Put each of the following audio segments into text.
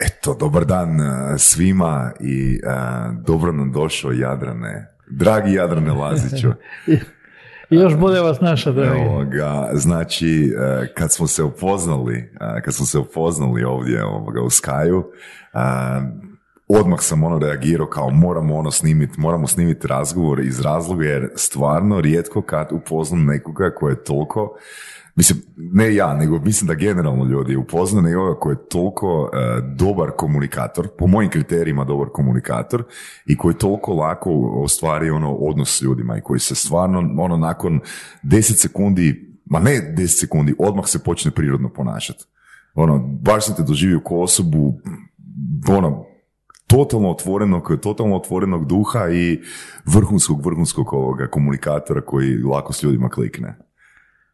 Eto, dobar dan eh, svima i uh, dobro nam došao Jadrane. Dragi Jadrane Laziću. I još bude vas naša, dragi. Evo ga, znači, eh, kad smo se upoznali, kad smo se upoznali ovdje ovoga, u Skaju, odmah sam ono reagirao kao moramo ono snimiti, moramo snimiti razgovor iz razloga jer stvarno rijetko kad upoznam nekoga ko je toliko Mislim, ne ja, nego mislim da generalno ljudi upoznane nekoga koji je toliko e, dobar komunikator, po mojim kriterijima dobar komunikator i koji toliko lako ostvari ono odnos s ljudima i koji se stvarno ono nakon 10 sekundi, ma ne 10 sekundi, odmah se počne prirodno ponašati. Ono, baš sam te doživio kao osobu, ono, totalno otvorenog, totalno otvorenog duha i vrhunskog, vrhunskog ovoga komunikatora koji lako s ljudima klikne.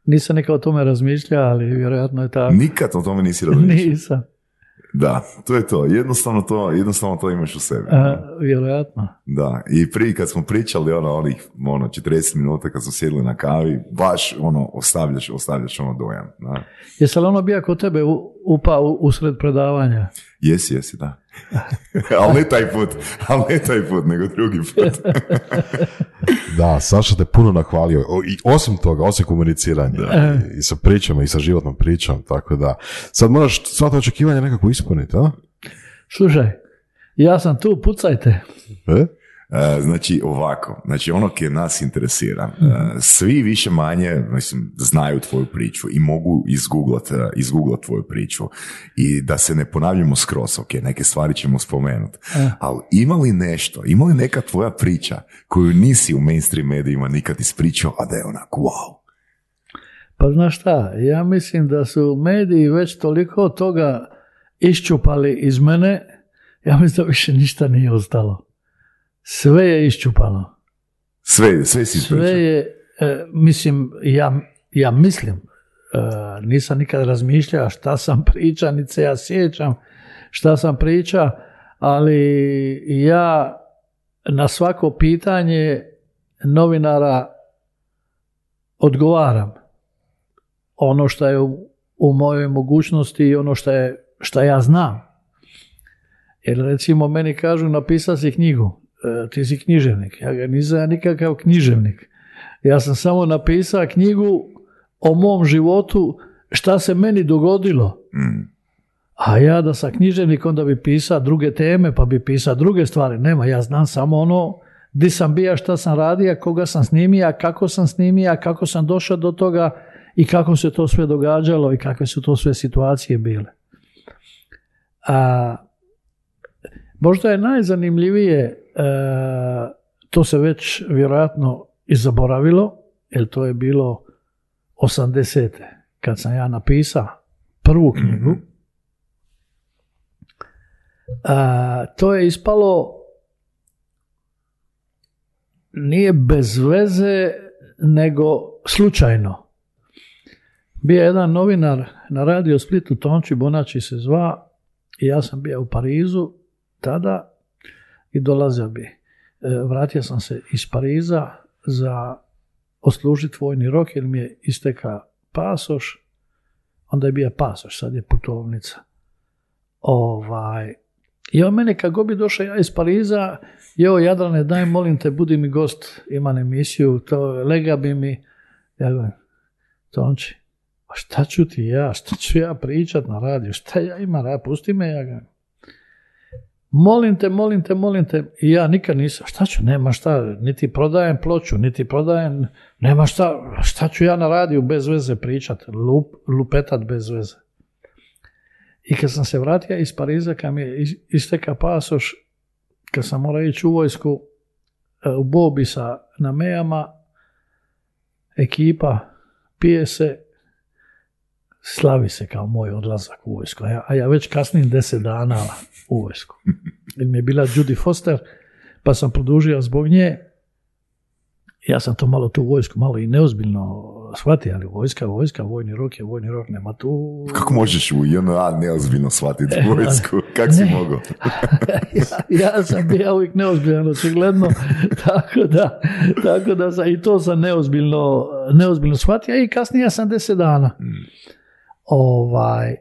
Nisam nikad o tome razmišljao, ali vjerojatno je tako. Nikad o tome nisi razmišljao? Nisam. Da, to je to. Jednostavno to, jednostavno to imaš u sebi. A, vjerojatno. Da, i prije kad smo pričali ono, onih ono, 40 minuta kad smo sjedili na kavi, baš ono, ostavljaš, ostavljaš ono dojam. Da. Jesi li ono bio kod tebe upao usred predavanja? Jesi, jesi, da. ali ne taj put, ali ne taj put, nego drugi put. da, Saša te puno nahvalio. I osim toga, osim komuniciranja i, sa pričama i sa životnom pričom, tako da sad moraš sva ta očekivanja nekako ispuniti, a? Slušaj, ja sam tu, pucajte. E? E, znači ovako, znači ono koje nas interesira, e, svi više manje mislim, znaju tvoju priču i mogu izgooglat, e, izgooglat tvoju priču i da se ne ponavljamo skroz, ok, neke stvari ćemo spomenuti, ali ima li nešto, ima li neka tvoja priča koju nisi u mainstream medijima nikad ispričao, a da je onako wow? Pa znaš šta, ja mislim da su mediji već toliko toga iščupali iz mene, ja mislim da više ništa nije ostalo. Sve je iščupano. Sve, sve si Sve je, e, mislim, ja, ja mislim, e, nisam nikad razmišljao šta sam priča, niti se ja sjećam šta sam priča, ali ja na svako pitanje novinara odgovaram ono što je u, u mojoj mogućnosti i ono što, je, što ja znam. Jer recimo meni kažu napisao si knjigu. E, ti si književnik. Ja ga nisam nikakav književnik. Ja sam samo napisao knjigu o mom životu, šta se meni dogodilo. Mm. A ja da sam književnik, onda bi pisao druge teme, pa bi pisao druge stvari. Nema, ja znam samo ono di sam bija, šta sam radio, koga sam snimio, kako sam snimio, kako sam došao do toga i kako se to sve događalo i kakve su to sve situacije bile. A, možda je najzanimljivije to se već vjerojatno i zaboravilo, jer to je bilo 80. kad sam ja napisao prvu knjigu. mm to je ispalo nije bez veze, nego slučajno. Bio je jedan novinar na radio Splitu, Tonči Bonači se zva, i ja sam bio u Parizu tada i dolazio bi. E, vratio sam se iz Pariza za oslužiti vojni rok jer mi je isteka pasoš, onda je bio pasoš, sad je putovnica. Ovaj, I on mene kad god bi došao ja iz Pariza, jo Jadrane daj molim te budi mi gost, imam emisiju, to lega bi mi, ja govorim, Tonči, a šta ću ti ja, šta ću ja pričat na radiju, šta ja imam, pusti me, ja govorim, Molim te, molim te, molim te. I ja nikad nisam, šta ću, nema šta, niti prodajem ploču, niti prodajem, nema šta, šta ću ja na radiju bez veze pričat, lup, lupetat bez veze. I kad sam se vratio iz Pariza, kad mi je isteka pasoš, kad sam morao ići u vojsku, e, u Bobi sa namejama, ekipa pije se, slavi se kao moj odlazak u vojsku, a ja, a ja već kasnim deset dana u vojsku. Jer mi je bila Judy Foster, pa sam produžio zbog nje. Ja sam to malo tu vojsku, malo i neozbiljno shvatio, ali vojska, vojska, vojni rok je vojni rok, nema tu... Kako možeš u JNA neozbiljno shvatiti vojsku? Kako si mogao? ja, ja sam bio uvijek neozbiljan, očigledno, tako da, tako da sam, i to sam neozbiljno, neozbiljno shvatio i kasnije sam deset dana. Ovaj,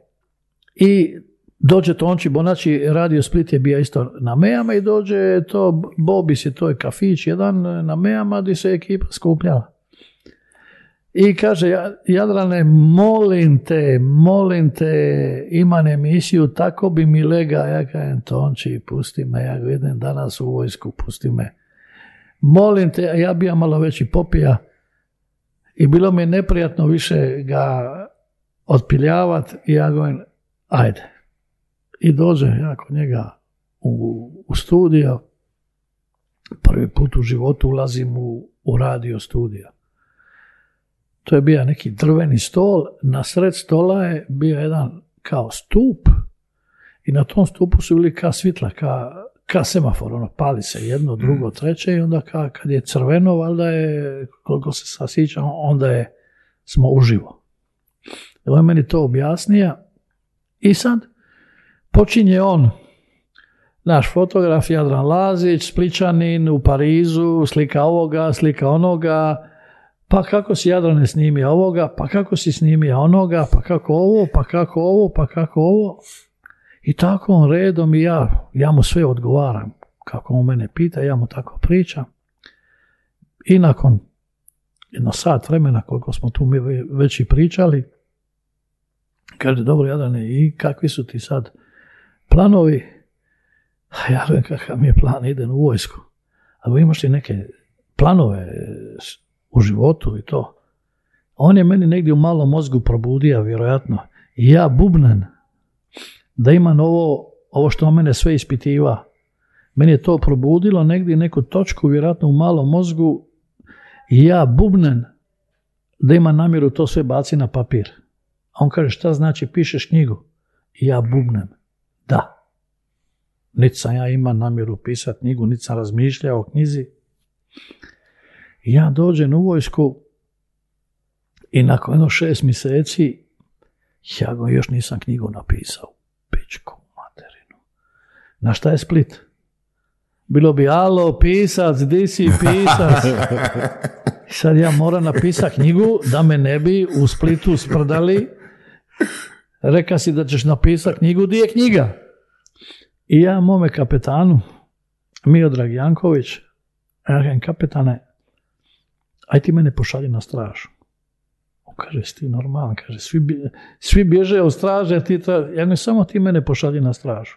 I dođe Tonči Bonači, radio Split je bio isto na Mejama i dođe to, Bobis je, to je kafić jedan na Mejama gdje se ekipa skupljala. I kaže, "Ja- Jadrane, molim te, molim te, imam emisiju, tako bi mi lega, ja kažem, Tonči, pusti me, ja idem danas u vojsku, pusti me. Molim te, ja bi ja malo veći popija i bilo mi neprijatno više ga otpiljavati i ja govorim, ajde. I dođe ja kod njega u, u studio, prvi put u životu ulazim u, u radio studio. To je bio neki drveni stol, na sred stola je bio jedan kao stup i na tom stupu su bili ka svitla, ka, ka semafor, ono, pali se jedno, drugo, treće i onda ka, kad je crveno, valjda je, koliko se sad sjećam, onda je smo uživo. On je meni to objasnio i sad počinje on, naš fotograf Jadran Lazić, Spličanin u Parizu, slika ovoga, slika onoga, pa kako si Jadrane snimio ovoga, pa kako si snimio onoga, pa kako ovo, pa kako ovo, pa kako ovo. I tako on redom i ja, ja mu sve odgovaram. Kako on mene pita, ja mu tako pričam. I nakon jedno sat vremena, koliko smo tu mi ve- već i pričali, kaže, dobro Jadrane, i kakvi su ti sad planovi? A ja kažem, kakav mi je plan, idem u vojsku. Ali imaš li neke planove u životu i to? On je meni negdje u malom mozgu probudio, vjerojatno. I ja bubnem da imam ovo, ovo što mene sve ispitiva. Meni je to probudilo negdje neku točku, vjerojatno u malom mozgu, i ja bubnem da imam namjeru to sve baci na papir. A on kaže, šta znači pišeš knjigu? I ja bubnem, da. Niti sam ja imao namjeru pisati knjigu, niti sam razmišljao o knjizi. I ja dođem u vojsku i nakon jedno šest mjeseci ja go još nisam knjigu napisao. Pičku materinu. Na šta je Split? Bilo bi, alo, pisac, di si pisac? I sad ja moram napisati knjigu da me ne bi u Splitu sprdali. Reka si da ćeš napisati knjigu, di je knjiga? I ja mome kapetanu, Miodrag Janković, ja kažem, kapetane, aj ti mene pošalji na stražu. On kaže, si ti normalan, kaže, svi, bje- svi bježe od straže, ti tra... ja ne samo ti mene pošalji na stražu.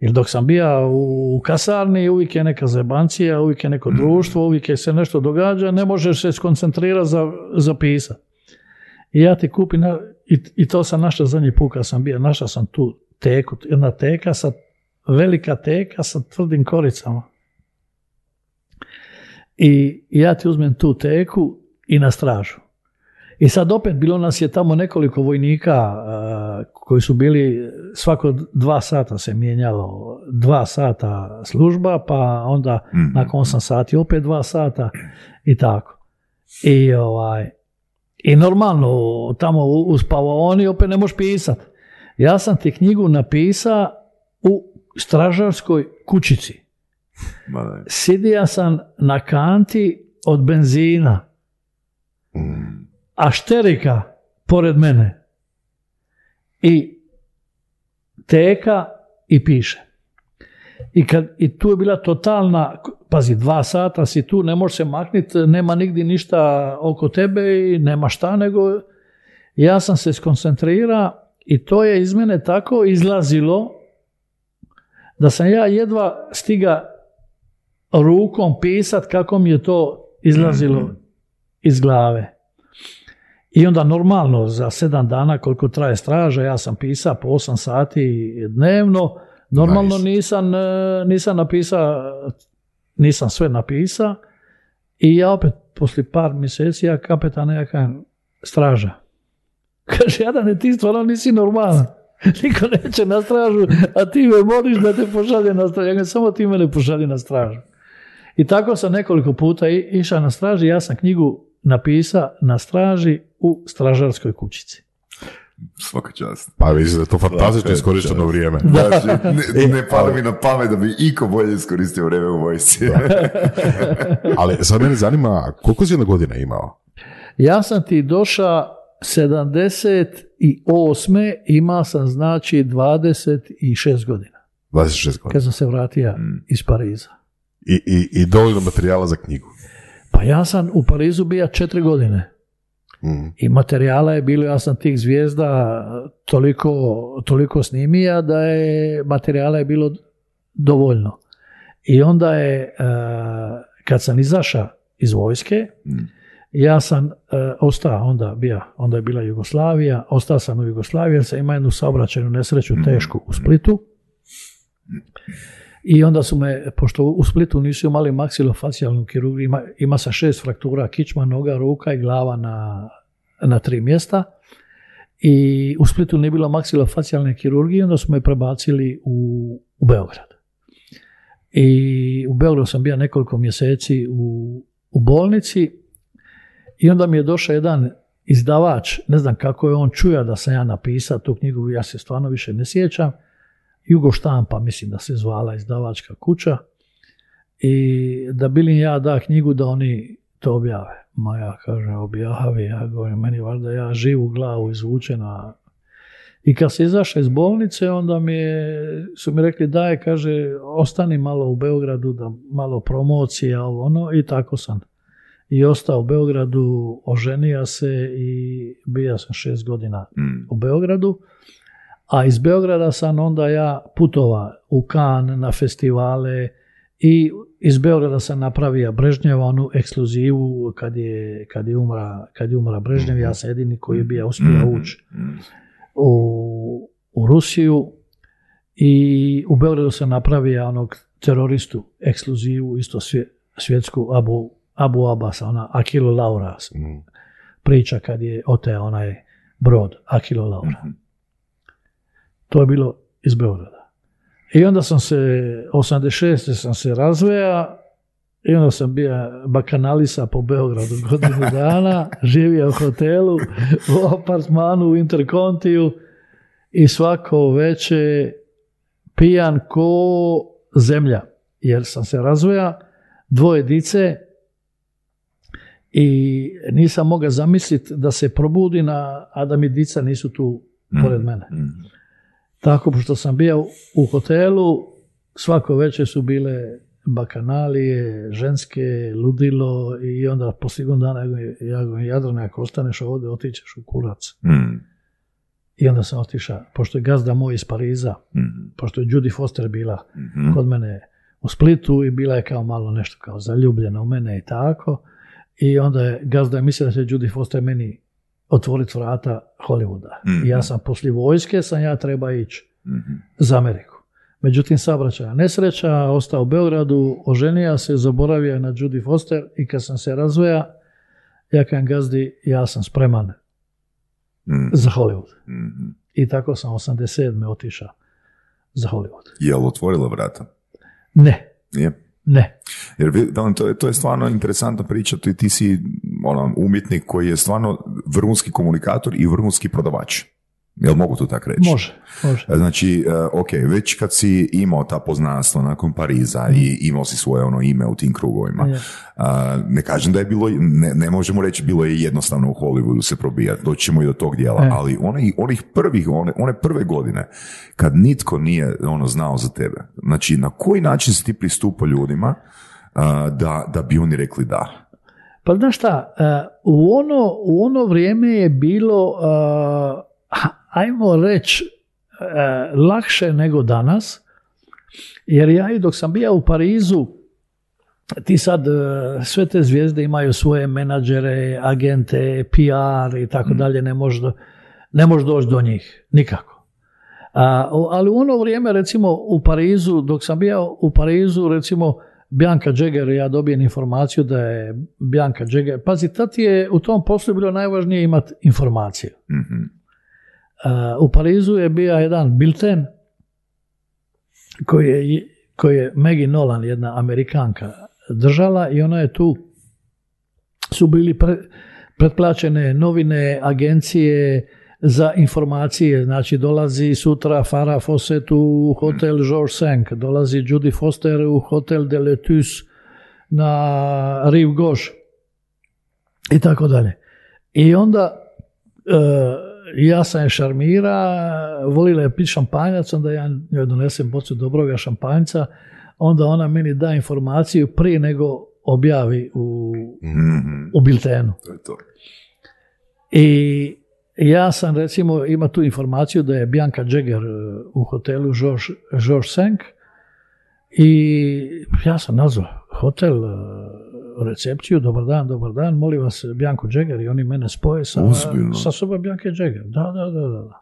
Jer dok sam bio u kasarni, uvijek je neka zebancija, uvijek je neko društvo, uvijek je se nešto događa, ne možeš se skoncentrirati za, za pisat. I ja ti kupim, i, i to sam našao zadnji put kad sam bio, našao sam tu teku, jedna teka sa, velika teka sa tvrdim koricama. I ja ti uzmem tu teku i na stražu. I sad opet bilo nas je tamo nekoliko vojnika koji su bili svako dva sata se mijenjalo, dva sata služba, pa onda nakon 8 sati opet dva sata i tako. I ovaj i normalno tamo u- spavaoni opet ne možeš pisat. Ja sam ti knjigu napisao u stražarskoj kućici. Sidija sam na kanti od benzina, a šterika pored mene. I teka i piše. I, kad, I tu je bila totalna, pazi, dva sata si tu, ne možeš se makniti, nema nigdje ništa oko tebe i nema šta, nego ja sam se skoncentrirao i to je iz mene tako izlazilo da sam ja jedva stiga rukom pisat kako mi je to izlazilo iz glave. I onda normalno za sedam dana koliko traje straža, ja sam pisao po osam sati dnevno. Normalno Nice. nisam, e, nisam napisao, nisam sve napisao. I ja opet poslije par mjeseci ja kapetan ja kažem, straža. Kaže, Jadane, ti stvarno nisi normalan. Niko neće na stražu, a ti me moliš da te pošalje na stražu. Ja kažem, samo ti mene pošalje na stražu. I tako sam nekoliko puta išao na straži. Ja sam knjigu napisao na straži u stražarskoj kućici. Svaka čast. Pa mislim da je to fantastično iskorišteno vrijeme. Znači, ne, ne pada mi na pamet da bi iko bolje iskoristio vrijeme u vojsci. Ali sad mene zanima, koliko si jedna godina imao? Ja sam ti došao 78. imao sam znači 26 godina 26 godina. kad sam se vratio iz Pariza. I, i, i dovoljno materijala za knjigu. Pa ja sam u Parizu bio četiri godine. I materijala je bilo, ja sam tih zvijezda toliko, toliko snimija da je materijala je bilo dovoljno. I onda je, e, kad sam izašao iz vojske, ja sam e, ostao, onda, bio, onda je bila Jugoslavija, ostao sam u Jugoslaviji jer sam imao jednu saobraćajnu nesreću tešku u Splitu. I onda su me, pošto u Splitu nisu imali maksilofacijalnu kirurgiju, ima, ima sa šest fraktura, kičma, noga, ruka i glava na, na tri mjesta. I u Splitu nije bilo maksilofacijalne kirurgije, onda su me prebacili u, u Beograd. I u Beogradu sam bio nekoliko mjeseci u, u bolnici i onda mi je došao jedan izdavač, ne znam kako je on čuja da sam ja napisao tu knjigu, ja se stvarno više ne sjećam, Jugo štampa, mislim da se zvala izdavačka kuća, i da bilim ja da knjigu da oni to objave. Ma ja kažem, objavi, ja govorim, meni valjda ja živu glavu izvučena. I kad se izašao iz bolnice, onda mi je, su mi rekli daj, kaže, ostani malo u Beogradu, da malo promocija, ovo ono, i tako sam. I ostao u Beogradu, oženio se i bio sam šest godina Mm. u Beogradu. A iz Beograda sam onda ja putova u Kan na festivale i iz Beograda sam napravio Brežnjeva, onu ekskluzivu kad je, kad je, umra, kad je umra Brežnjev, ja sam jedini koji je bio uspio ući Mm. u, u Rusiju i u Beogradu sam napravio onog teroristu ekskluzivu, isto svje, svjetsku Abu, Abu Abbas, ona Akilo Lauras Mm. priča kad je oteo onaj brod Akilo Laura. To je bilo iz Beograda. I onda sam se, 86. sam se razveja i onda sam bio bakanalisa po Beogradu godinu dana, živio u hotelu, u apartmanu, u Interkontiju i svako veće pijan ko zemlja. Jer sam se razvoja, dvoje dice i nisam mogao zamisliti da se probudi, na, a da mi dica nisu tu pored mene. Tako, pošto sam bio u hotelu, svako večer su bile bakanalije, ženske, ludilo i onda godinu dana ja govorim, ja govorim, Jadrane, ako ostaneš ovdje, otićeš u kurac. Mm. I onda sam otišao, pošto je gazda moj iz Pariza, Mm. pošto je Judy Foster bila Mhm. kod mene u Splitu i bila je kao malo nešto kao zaljubljena u mene i tako. I onda je gazda je mislio da će Judy Foster meni otvoriti vrata Hollywooda. Mhm. I ja sam poslije vojske, sam ja treba ići Mhm. za Ameriku. Međutim, saobraćajna nesreća, ostao u Beogradu, oženio se, zaboravio na Judy Foster i kad sam se razvoja, ja kažem gazdi, ja sam spreman Mm. za Hollywood. Mhm. I tako sam 87. otišao za Hollywood. Je li otvorila vrata? Ne, Nije. Ne. Jer to, to je stvarno interesantna priča, ti, ti si ono, umjetnik koji je stvarno vrhunski komunikator i vrhunski prodavač. Jel mogu to tako reći? Može, može. Znači, e, ok, već kad si imao ta poznanstva nakon Pariza i imao si svoje ono ime u tim krugovima, Je. a, ne kažem da je bilo, ne, ne možemo reći bilo je jednostavno u Hollywoodu se probijati, doći ćemo i do tog dijela, E. ali one, onih prvih, one, one prve godine, kad nitko nije ono znao za tebe, znači na koji način si ti pristupao ljudima da, da bi oni rekli da? Pa znaš šta, e, u ono, u ono vrijeme je bilo, e, ajmo reći, e, lakše nego danas, jer ja i dok sam bio u Parizu, ti sad e, sve te zvijezde imaju svoje menadžere, agente, PR i tako dalje, ne možeš ne možeš doći do njih, nikako. A, ali u ono vrijeme, recimo u Parizu, dok sam bio u Parizu, recimo Bianca Jagger, ja dobijem informaciju da je Bianca Jagger, pazi, tad je u tom poslu bilo najvažnije imati informaciju. Mhm. U Parizu je bio jedan bilten koji je, koji je Maggie Nolan, jedna Amerikanka, držala i ona je tu su bili pre, pretplaćene novine, agencije za informacije. Znači dolazi sutra Farah Fawcett u hotel George Sank, dolazi Judy Foster u hotel de Letus na Rive Gauche i tako dalje. I onda e, ja sam je šarmira, volila je piti šampanjac, onda ja njoj donesem bocu dobroga šampanjca, onda ona meni da informaciju prije nego objavi u, Mhm. u biltenu. To je to. I ja sam recimo ima tu informaciju da je Bianca Jagger e, u hotelu George, George Sank i ja sam nazvao hotel e, recepciju, dobar dan, dobar dan, molim vas Bianco Jagger i oni mene spoje sa, Ozbiljno? sa sobom Bianca Jagger. Da, da, da, da.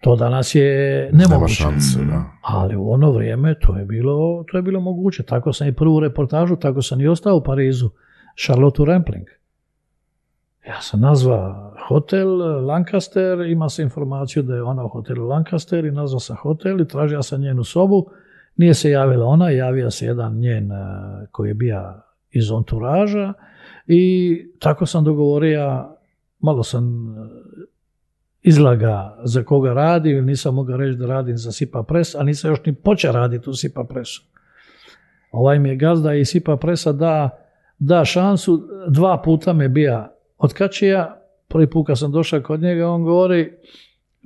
To danas je nemoguće. šanse, da. Ali u ono vrijeme to je bilo, to je bilo moguće. Tako sam i prvu reportažu, tako sam i ostao u Parizu. Charlotte Rampling. Ja sam nazvao hotel Lancaster, ima se informaciju da je ona u hotelu Lancaster i nazvao sam hotel i tražio sam njenu sobu. Nije se javila ona, javio se jedan njen eh, koji je bio iz onturaža i tako sam dogovorio, malo sam eh, izlaga za koga radi, ili nisam mogao reći da radim za Sipa Pres, a nisam još ni počeo raditi u Sipa Presu. Ovaj mi je gazda iz Sipa Presa da, da šansu, dva puta me bija otkačija, prvi put kad sam došao kod njega, on govori,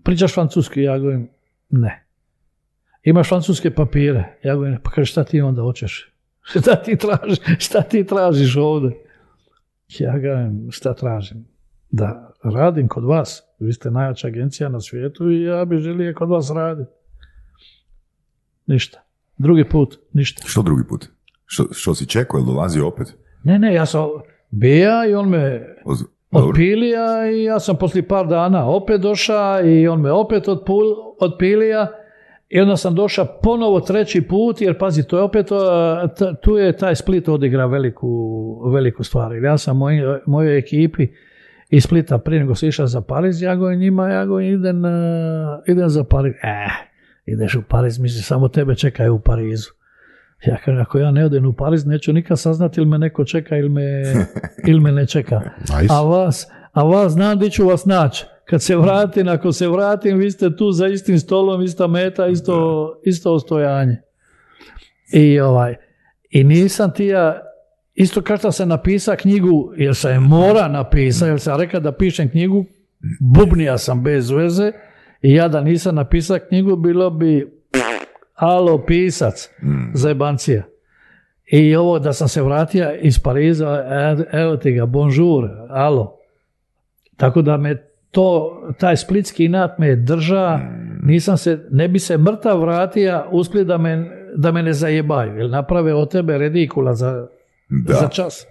pričaš francuski, ja govorim, ne. Imaš francuske papire, ja govorim, pa kaže, šta ti onda hoćeš? Šta ti tražiš, šta ti tražiš ovdje? Ja govorim, šta tražim? Da radim kod vas, vi ste najjača agencija na svijetu i ja bi želio kod vas raditi. Ništa. Drugi put, ništa. Što drugi put? Što, što si čekao, jel dolazi opet? Ne, ne, ja sam bija i on me Oz- otpilija i ja sam poslije par dana opet došao i on me opet otpul, otpilija i onda sam došao ponovo treći put jer pazi, to je opet, tu je taj Split odigra veliku, veliku stvar. Jer ja sam moj, mojoj ekipi iz Splita prije nego sam išao za Pariz, ja govorim njima, ja govorim idem, uh, idem za Pariz. Eh, ideš u Pariz, misli samo tebe čekaju u Parizu. Ja kažem, ako ja ne odem u Pariz, neću nikad saznati ili me neko čeka ili me, ili me ne čeka. Nice. A vas, a vas znam di ću vas naći. Kad se vratim, ako se vratim, vi ste tu za istim stolom, ista meta, isto, isto ostojanje. I ovaj, i nisam ti ja, isto kao što sam napisao knjigu, jer sam je mora napisati, jer sam rekao da pišem knjigu, bubnija sam bez veze, i ja da nisam napisao knjigu, bilo bi alo pisac, zajebancija. I ovo da sam se vratio iz Pariza, evo ti ga, bonjour, alo. Tako da me to, taj splitski inat me drža, nisam se, ne bi se mrtav vratio u Split da me, da me ne zajebaju, jer naprave od tebe redikula za, Da. za čas.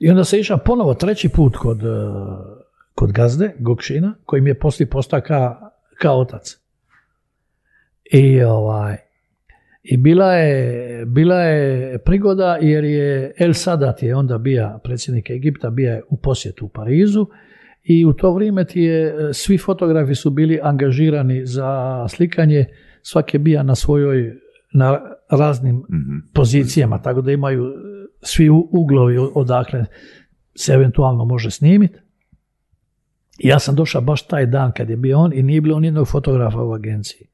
I onda se išao ponovo treći put kod, eh, kod gazde, Gokšina, koji mi je poslije postao ka, ka otac. I ovaj, i bila je, bila je prigoda jer je El Sadat je onda bio predsjednik Egipta, bio je u posjetu u Parizu i u to vrijeme ti je, e, svi fotografi su bili angažirani za slikanje, svaki je bio na svojoj, na raznim Mhm. pozicijama, tako da imaju e, svi uglovi odakle se eventualno može snimiti. Ja sam došao baš taj dan kad je bio on i nije bilo nijednog fotografa u agenciji.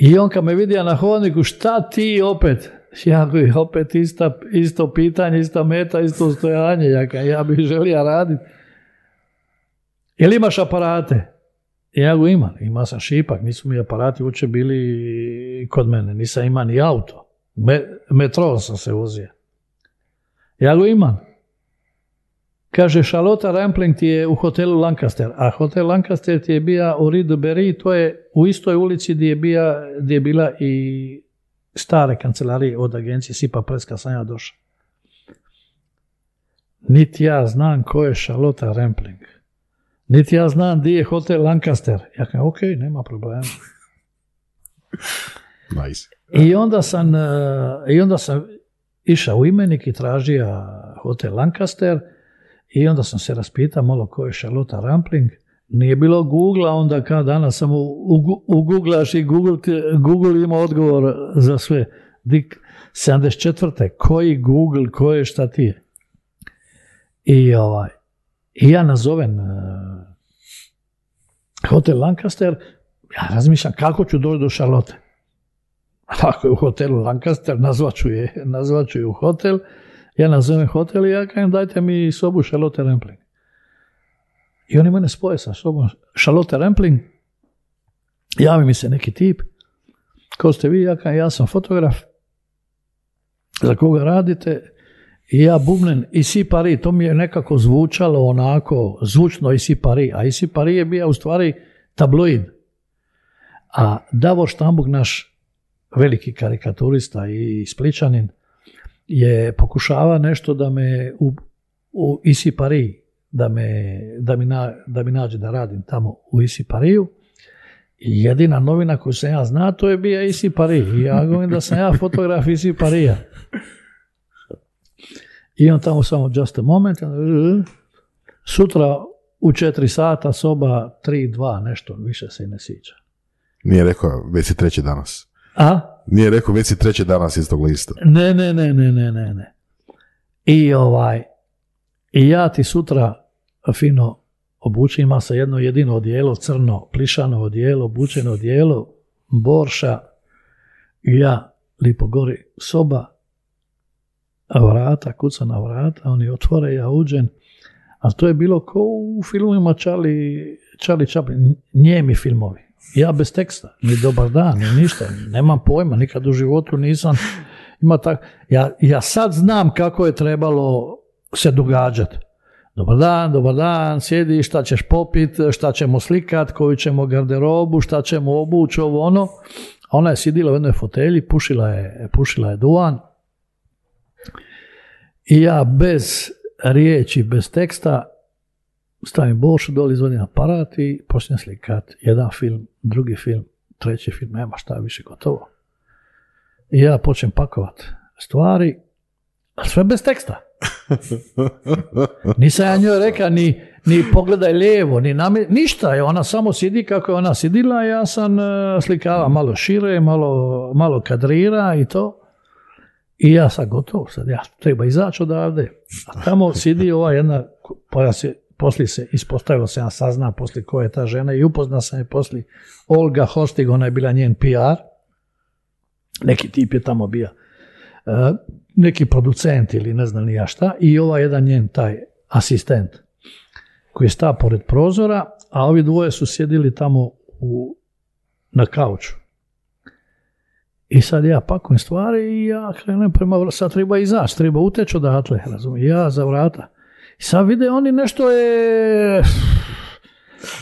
I on kad me vidio na hodniku, šta ti opet? Ja govorim, opet ista, isto pitanje, ista meta, isto stojanje. Ja, ja bih želio raditi. Jel imaš aparate? Ja go imam, ima sam šipak, nisu mi aparati uopće bili kod mene, nisam imao ni auto. Me, metro sam se vozio. Ja go imam. Kaže, Charlotte Rampling ti je u hotelu Lancaster, a hotel Lancaster ti je bio u Ridu Beri, to je u istoj ulici gdje je, bija, gdje je bila i stare kancelarije od agencije Sipa Preska sam ja došao. Niti ja znam ko je Charlotte Rampling. Niti ja znam di je hotel Lancaster. Ja kažem, ok, nema problema. Nice. I onda sam, e, i onda sam išao u imenik i tražio hotel Lancaster I onda sam se raspitao malo ko je Charlotte Rampling. Nije bilo Google, onda kao danas samo ugu- uguglaš i Google, Google ima odgovor za sve. Dik 74. Koji Google, ko je šta ti je? I, ovaj, i ja nazovem eh, hotel Lancaster, ja razmišljam kako ću doći do Charlotte. Ako je u hotelu Lancaster, nazvaću je, nazvaću je u hotel, ja nazovem hotel i ja kažem dajte mi sobu Charlotte Rampling. I oni mene spoje sa sobom. Charlotte Rampling, javi mi se neki tip, ko ste vi, ja ja sam fotograf, za koga radite, i ja bubnem Isi Paris, to mi je nekako zvučalo onako, zvučno Isi Paris, a Isi Paris je bio u stvari tabloid. A Davor Štambuk, naš veliki karikaturista i spličanin, je pokušava nešto da me u, u Isi Paris, da, me, da, mi na, da mi nađe da radim tamo u Isi Pariju. I jedina novina koju sam ja zna, to je bio Isi Paris. I ja govorim da sam ja fotograf Isi Parija. I on tamo samo just a moment. Sutra u četiri sata soba 3-2, nešto, više se i ne sjeća. Nije rekao, već si treći danas. A? Nije rekao, već si treći danas iz tog lista. Ne, ne, ne, ne, ne, ne, ne. I ovaj, i ja ti sutra fino obučem, ima se jedno jedino odijelo, crno, plišano odijelo, obučeno odijelo, borša, i ja lipo gori soba, a vrata, kuca na vrata, oni otvore, ja uđem, ali to je bilo ko u filmovima Charlie, Charlie Chaplin, njemi filmovi. Ja bez teksta, ni dobar dan, ni ništa, nemam pojma, nikad u životu nisam. Ima tak, ja, ja sad znam kako je trebalo se događati. Dobar dan, dobar dan, sjedi, šta ćeš popit, šta ćemo slikat, koju ćemo garderobu, šta ćemo obući, ovo ono. Ona je sjedila u jednoj fotelji, pušila je, pušila je duvan. I ja bez riječi, bez teksta, stavim boršu, doli izvodim aparat i počnem slikat. Jedan film, drugi film, treći film, nema šta više gotovo. I ja počnem pakovat stvari, sve bez teksta. Nisam ja njoj rekao ni, ni pogledaj lijevo, ni nami, ništa. Je ona samo sidi kako je ona sidila, ja sam uh, slikava malo šire, malo, malo kadrira i to. I ja sam gotov, sad ja treba izaći odavde. A tamo sidi ova jedna, pa se, poslije se ispostavilo se, ja sazna poslije ko je ta žena i upozna sam je poslije Olga Hostig, ona je bila njen PR. Neki tip je tamo bio. Neki producent ili ne znam ni ja šta i ovaj jedan njen taj asistent koji je sta pored prozora, a ovi dvoje su sjedili tamo u, na kauču. I sad ja pakujem stvari i ja krenem prema, vr- sad treba izaći, treba uteći odatle, razumijem, ja za vrata. I sad vide oni nešto je,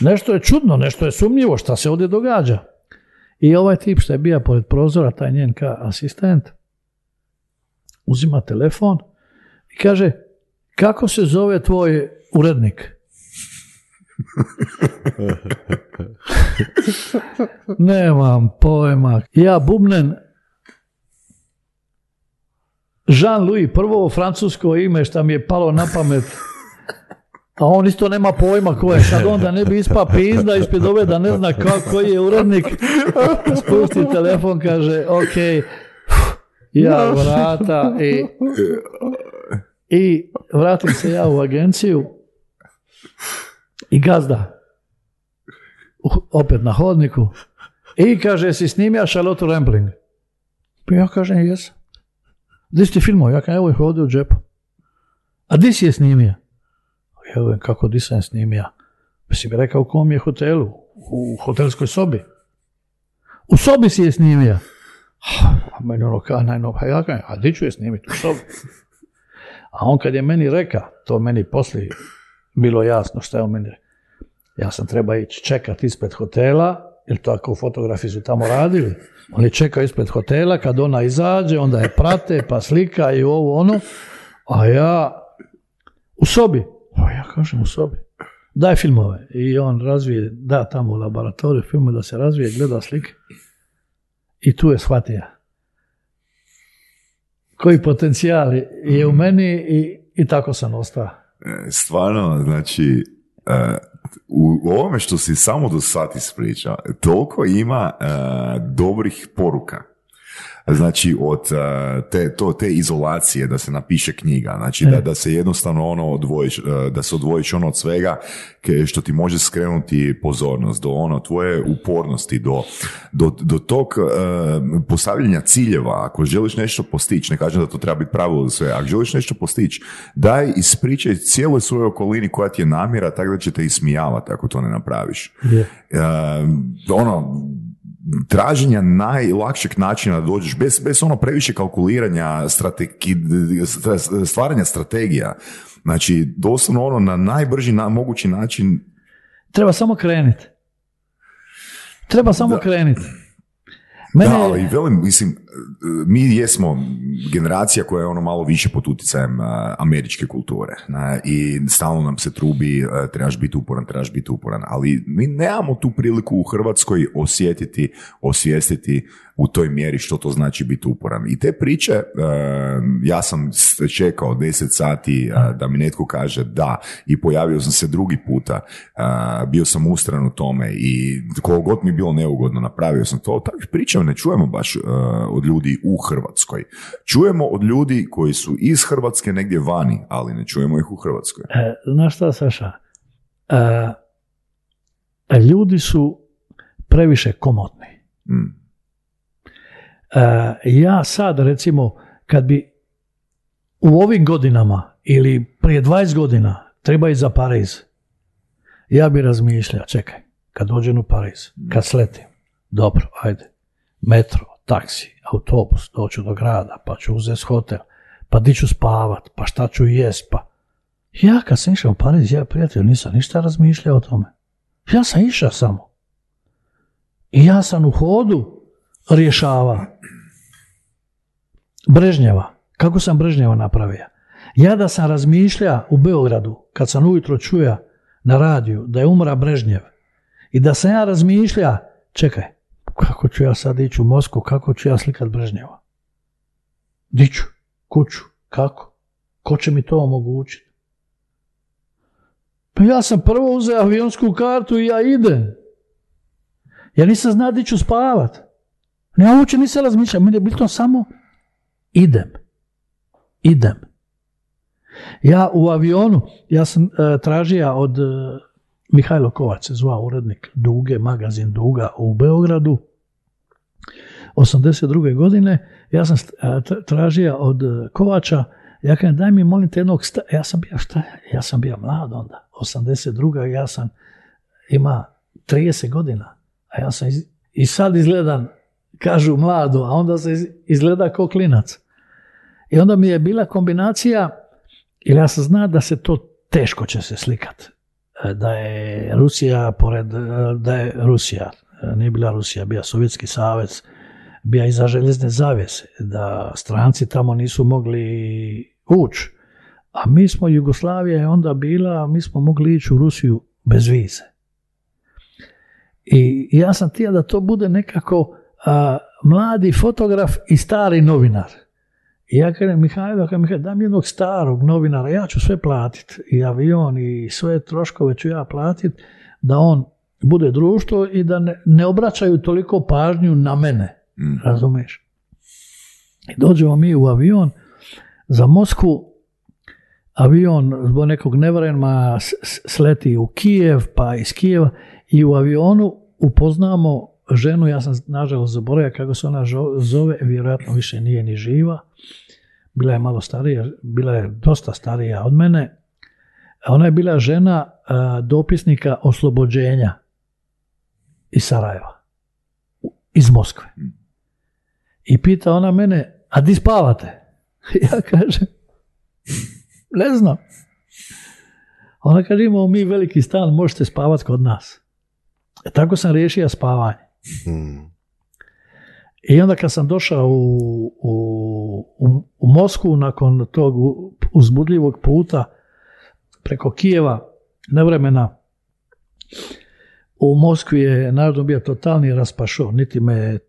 nešto je čudno, nešto je sumnjivo, šta se ovdje događa. I ovaj tip što je bio pored prozora, taj njen ka asistent, uzima telefon i kaže, kako se zove tvoj urednik? Nemam pojma. Ja bubnen Jean-Louis, prvo francusko ime što mi je palo na pamet. A on isto nema pojma ko je. Sad onda ne bi ispa pizda ispred ove da ne zna kako koji je urednik. Spusti telefon, kaže, ok, ja vrata i, i vratim se ja u agenciju i gazda. Opet na hodniku. I kaže si snimio Charlotte Rampling? Pa ja kažem jesam. Di si ti filmao? Ja kažem evo ih ovdje u džepu. A di si je snimio? Ja govorim kako di sam je snimio? Pa si mi rekao u kom je hotelu u hotelskoj sobi. U sobi si je snimio a meni ono kao najno, pa ja kažem, a di ću je snimiti u sobi? A on kad je meni reka, to meni poslije bilo jasno šta je on meni. Ja sam treba ići čekat ispred hotela, jer tako fotografi su tamo radili. On je čekao ispred hotela, kad ona izađe, onda je prate, pa slika i ovo ono. A ja u sobi. A ja kažem u sobi. Daj filmove. I on razvije, da tamo u laboratoriju filmove da se razvije, gleda slike. I tu je shvatio koji potencijal je u meni i, i tako sam ostao. E, Stvarno, znači, e, u u ovome što si samo do sad ispričao, toliko ima e, dobrih poruka. Znači od e, te, to, te izolacije da se napiše knjiga, znači da, da se jednostavno ono odvojiš, e, da se odvojiš ono od svega što ti može skrenuti pozornost, do ono tvoje upornosti, do, do, do tog e, postavljanja ciljeva, ako želiš nešto postići, ne kažem da to treba biti pravilo za sve, ako želiš nešto postići, daj ispričaj cijeloj svojoj okolini koja ti je namjera, tako da će te ismijavati ako to ne napraviš. E, ono, traženja najlakšeg načina da dođeš, bez, bez ono previše kalkuliranja, strategi, stvaranja strategija. Znači, doslovno ono na najbrži na, mogući način Treba samo krenuti. Treba samo krenuti. Mene, Da, ali velim, mislim, mi jesmo generacija koja je ono malo više pod utjecajem američke kulture ne, i stalno nam se trubi a, trebaš biti uporan, trebaš biti uporan, ali mi nemamo tu priliku u Hrvatskoj osjetiti, osvijestiti u toj mjeri što to znači biti uporan. I te priče, a, ja sam čekao 10 sati a, da mi netko kaže da i pojavio sam se drugi puta, bio sam ustran u tome i koliko mi bilo neugodno, napravio sam to. Takvih priča ne čujemo baš od ljudi u Hrvatskoj. Čujemo od ljudi koji su iz Hrvatske negdje vani, ali ne čujemo ih u Hrvatskoj. e, znaš šta, Saša? E, ljudi su previše komotni. Mm. E, ja sad, recimo, kad bi u ovim godinama ili prije 20 godina treba ići za Pariz, ja bi razmišljao, čekaj, kad dođem u Pariz, kad sletim, dobro, ajde, metro, taksi, autobus, doću do grada, pa ću uzeti hotel, pa di ću spavat, pa šta ću jest, pa... Ja kad sam išao u Pariz, ja prijatelj, nisam ništa razmišljao o tome. Ja sam išao samo. I ja sam u hodu rješava Brežnjeva. Kako sam Brežnjeva napravio? Ja da sam razmišlja u Beogradu, kad sam ujutro čuja na radiju da je umra Brežnjev, i da sam ja razmišlja, čekaj, kako ću ja sad ići u Moskvu, kako ću ja slikat Brežnjeva? Di ću? Kuću? Kako? Ko će mi to omogućiti? Pa ja sam prvo uzeo avionsku kartu i ja idem. Ja nisam znao di ću spavat. Ja uopće nisam razmišljao, meni je bitno samo idem. Idem. Ja u avionu, ja sam e, tražio od e, Mihajlo Kovac se zvao urednik Duge, magazin Duga u Beogradu. 82. godine ja sam tražio od e, Kovača ja kažem, daj mi molim te jednog sta- ja sam bio šta, ja sam bio mlad onda 82. ja sam ima 30 godina a ja sam i sad izgledam kažu mlado, a onda se iz- izgleda kao klinac. I onda mi je bila kombinacija, ili ja sam zna da se to teško će se slikat. E, Da je Rusija pored, e, da je Rusija, nije bila Rusija, bio Sovjetski savez, bija iza željezne zavjese, da stranci tamo nisu mogli ući. A mi smo, Jugoslavija je onda bila, mi smo mogli ići u Rusiju bez vize. I ja sam htio da to bude nekako mladi fotograf i stari novinar. I ja kažem Mihajlo, kažem, Mihajlo, daj mi jednog starog novinara, ja ću sve platiti, i avion i sve troškove ću ja platiti, da on bude društvo i da ne obraćaju toliko pažnju na mene, Mm. razumiješ? I dođemo mi u avion za Moskvu, avion zbog nekog s- sleti u Kijev, pa iz Kijeva i u avionu upoznamo ženu, ja sam nažalost zaboravio kako se ona zove, vjerojatno više nije ni živa, bila je malo starija, bila je dosta starija od mene, ona je bila žena a, dopisnika oslobođenja iz Sarajeva, iz Moskve. I pita ona mene, a di spavate? Ja kažem, ne znam. Ona kaže, imamo mi veliki stan, možete spavati kod nas. E, tako sam riješio spavanje. Mm. I onda kad sam došao u, u, u, u Moskvu nakon tog uzbudljivog puta preko Kijeva, nevremena, u Moskvi je naravno bio totalni raspašo, niti me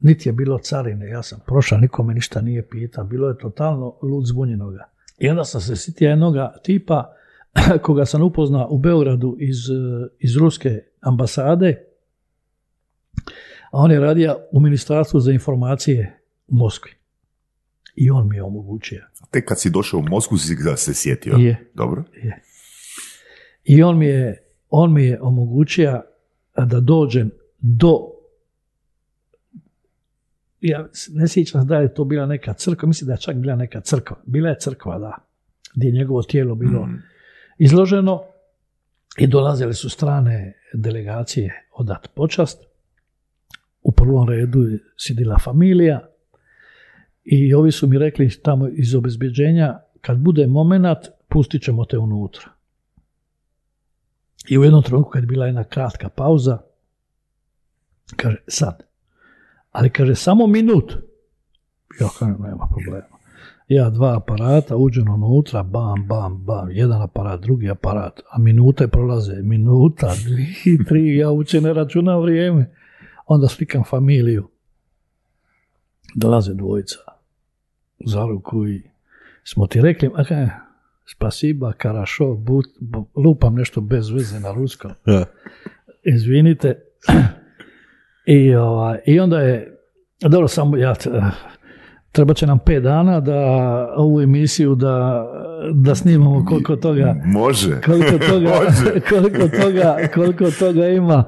niti je bilo carine, ja sam prošao, nikome ništa nije pita, bilo je totalno lud zbunjenoga. I onda sam se sitio jednoga tipa, koga sam upoznao u Beogradu iz, iz ruske ambasade, a on je radio u Ministarstvu za informacije u Moskvi. I on mi je omogućio. Tek kad si došao u Moskvu si ga se sjetio. Je. Dobro. Je. I on mi je, on mi je omogućio da dođem do ja ne sjećam da je to bila neka crkva, mislim da je čak bila neka crkva. Bila je crkva, da, gdje je njegovo tijelo bilo Mm. izloženo i dolazile su strane delegacije odat počast. U prvom redu je sidila familija i ovi su mi rekli tamo iz obezbjeđenja kad bude momenat pustit ćemo te unutra. I u jednom trenutku kad je bila jedna kratka pauza kaže sad. Ali kaže samo minut. Ja kažem nema problema. Ja dva aparata, uđem unutra, bam, bam, bam, jedan aparat, drugi aparat, a minute prolaze, minuta, dvije, tri, ja uopće ne računam vrijeme. Onda slikam familiju. Dolaze dvojica za ruku i smo ti rekli, a kaj, spasiba, karašo, but, bu- lupam nešto bez veze na ruskom. Izvinite. I, ovaj, I onda je, dobro, samo ja, treba će nam pet dana da ovu emisiju da, da snimamo koliko toga Može. koliko toga, Može. koliko toga, koliko toga ima.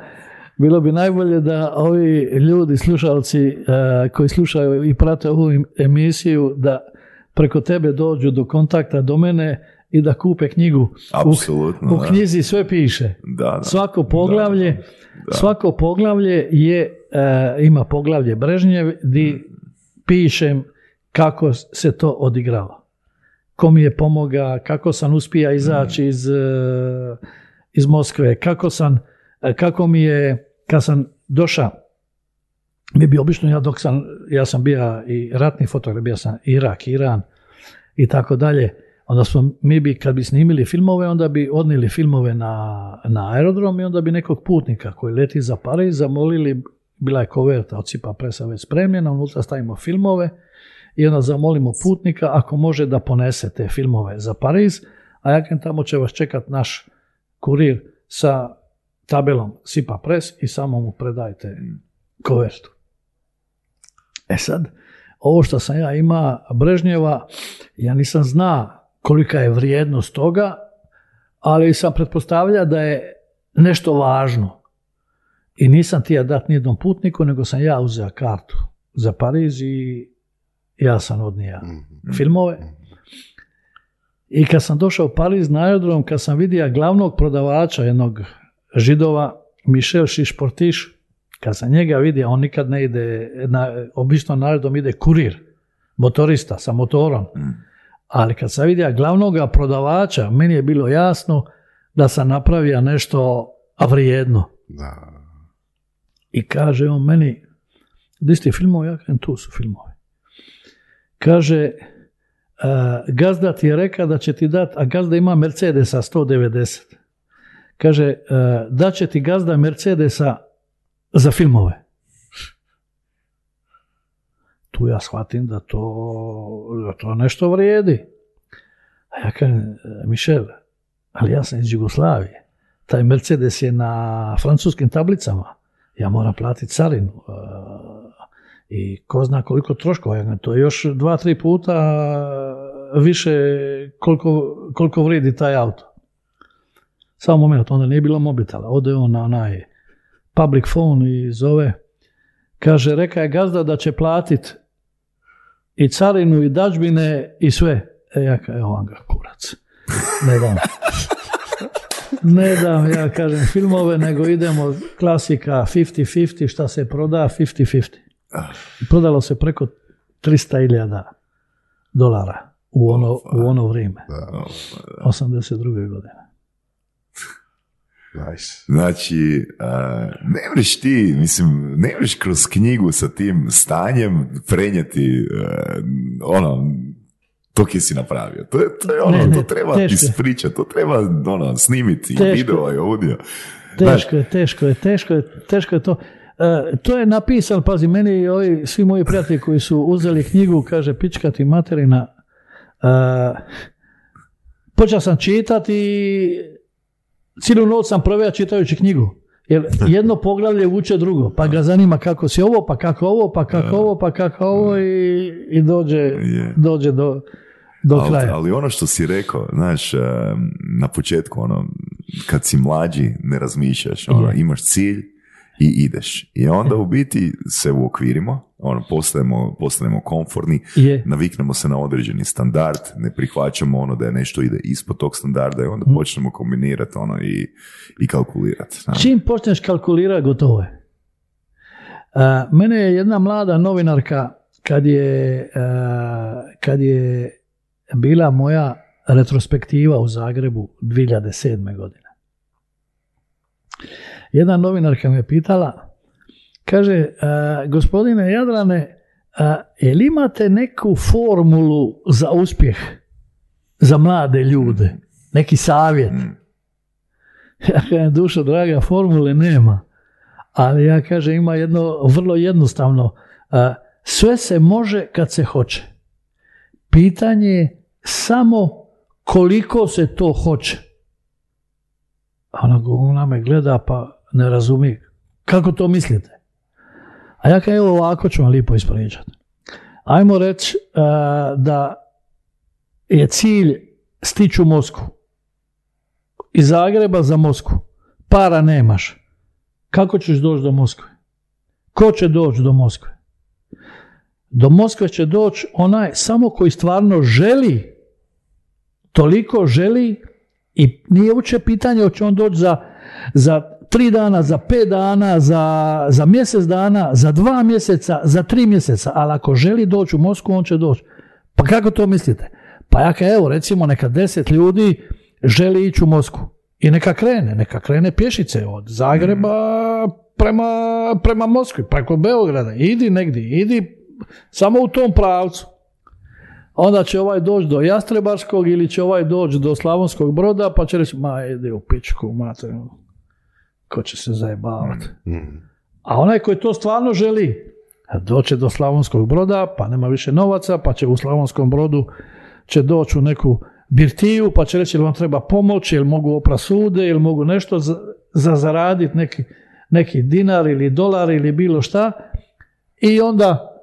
Bilo bi najbolje da ovi ljudi, slušalci eh, koji slušaju i prate ovu em- emisiju, da preko tebe dođu do kontakta do mene i da kupe knjigu. Apsolutno, U, u da. knjizi sve piše. Da, da. Svako poglavlje, svako poglavlje je, eh, ima poglavlje Brežnjev di pišem kako se to odigralo. Ko mi je pomoga, kako sam uspija izaći iz, eh, iz Moskve, kako sam, eh, kako mi je, kad sam došao, mi bi obično, ja dok sam, ja sam bio i ratni fotograf, bio sam Irak, Iran i tako dalje, onda smo, mi bi, kad bi snimili filmove, onda bi odnijeli filmove na, na aerodrom i onda bi nekog putnika koji leti za Pariz zamolili, bila je koverta od Cipa Presa već spremljena, unutra stavimo filmove i onda zamolimo putnika ako može da ponese te filmove za Pariz, a ja tamo će vas čekat naš kurir sa tabelom Sipa Pres i samo mu predajte kovertu. E sad, ovo što sam ja ima Brežnjeva, ja nisam zna kolika je vrijednost toga, ali sam pretpostavlja da je nešto važno. I nisam ti ja dat nijednom putniku, nego sam ja uzeo kartu za Pariz i ja sam odnija filmove. I kad sam došao u Pariz na aerodrom, kad sam vidio glavnog prodavača jednog židova, Michel Šišportiš, kad sam njega vidio, on nikad ne ide, na, obično na aerodrom ide kurir, motorista sa motorom. Ali kad sam vidio glavnog prodavača, meni je bilo jasno da sam napravio nešto vrijedno. Da. I kaže on meni, di ste filmovi? Ja kažem, tu su filmovi. Kaže, "E, gazda ti je rekao da će ti dat, a gazda ima Mercedesa 190. Kaže, "E, da će ti gazda Mercedesa za filmove. Tu ja shvatim da to, da to nešto vrijedi. A ja kažem, "E, Mišel, ali ja sam iz Jugoslavije. Taj Mercedes je na francuskim tablicama. Ja moram platiti carinu. e, I ko zna koliko troškova. Ja To je još dva, tri puta više koliko, koliko vrijedi taj auto. Samo moment, onda nije bilo mobitela. Ode on na onaj public phone i zove. Kaže, reka je gazda da će platit i carinu i dađbine i sve. E ja kažem, evo vam ga kurac. Ne dam. Ne dam, ja kažem, filmove, nego idemo klasika 50-50, šta se proda, 50-50. I Prodalo se preko 300.000 dolara u ono, u ono vrijeme. 82. godine. Nice. Znači, ne mreš ti, mislim, ne mreš kroz knjigu sa tim stanjem prenijeti a, ono, to kje si napravio. To je, to je ono, Ne, ne, to treba ispričati, to treba ono, snimiti, i Teško. video i audio. Teško je, teško je, teško je, teško je to. E, to je napisan, pazi, meni i ovi, svi moji prijatelji koji su uzeli knjigu, kaže, pička ti materina, e, počeo sam čitati i cijelu noć sam proveo čitajući knjigu. Jer jedno poglavlje vuče drugo, pa ga zanima kako si ovo, pa kako ovo, pa kako ovo, pa kako ovo i, i dođe, dođe do, do ali, kraja. ali ono što si rekao, znaš, na početku, ono, kad si mlađi, ne razmišljaš, ono, imaš cilj i ideš. I onda u biti se uokvirimo, ono, postajemo, postanemo komfortni, Je. naviknemo se na određeni standard, ne prihvaćamo ono da je nešto ide ispod tog standarda i onda Mhm. počnemo kombinirati ono i, i kalkulirati. Čim počneš kalkulirati, gotovo je. Mene je jedna mlada novinarka, kad je, kad je bila moja retrospektiva u Zagrebu 2007. godine. Jedna novinarka me pitala, kaže, a, gospodine Jadrane, a, jel imate neku formulu za uspjeh za mlade ljude? Neki savjet? Ja kažem, dušo draga, formule nema. Ali ja kažem, ima jedno vrlo jednostavno. a, Sve se može kad se hoće. Pitanje je samo koliko se to hoće. Ona, ona me gleda pa ne razumije. Kako to mislite? A ja kažem, evo ovako ću vam lipo ispričati. Ajmo reći a, da je cilj stići u Moskvu iz Zagreba za Moskvu. Para nemaš. Kako ćeš doći do Moskve? Ko će doći do Moskve? Do Moskve će doći onaj samo koji stvarno želi, toliko želi i nije uopće pitanje hoće on doći za, za tri dana, za pet dana, za, za mjesec dana, za dva mjeseca, za tri mjeseca, ali ako želi doći u Moskvu, on će doći. Pa kako to mislite? Pa ja kažem, evo recimo neka deset ljudi želi ići u Moskvu i neka krene, neka krene pješice od Zagreba prema, prema Moskvi, preko Beograda, idi negdje, idi samo u tom pravcu. Onda će ovaj doći do Jastrebarskog ili će ovaj doći do Slavonskog broda, pa će reći, ma ide u pičku, materinu. Ko će se zajebavati? A onaj koji to stvarno želi, doće do Slavonskog broda, pa nema više novaca, pa će u Slavonskom brodu će doći u neku birtiju, pa će reći jel vam treba pomoć, jel mogu opra sude, jel mogu nešto za, za zaraditi neki, neki dinar ili dolar ili bilo šta. I onda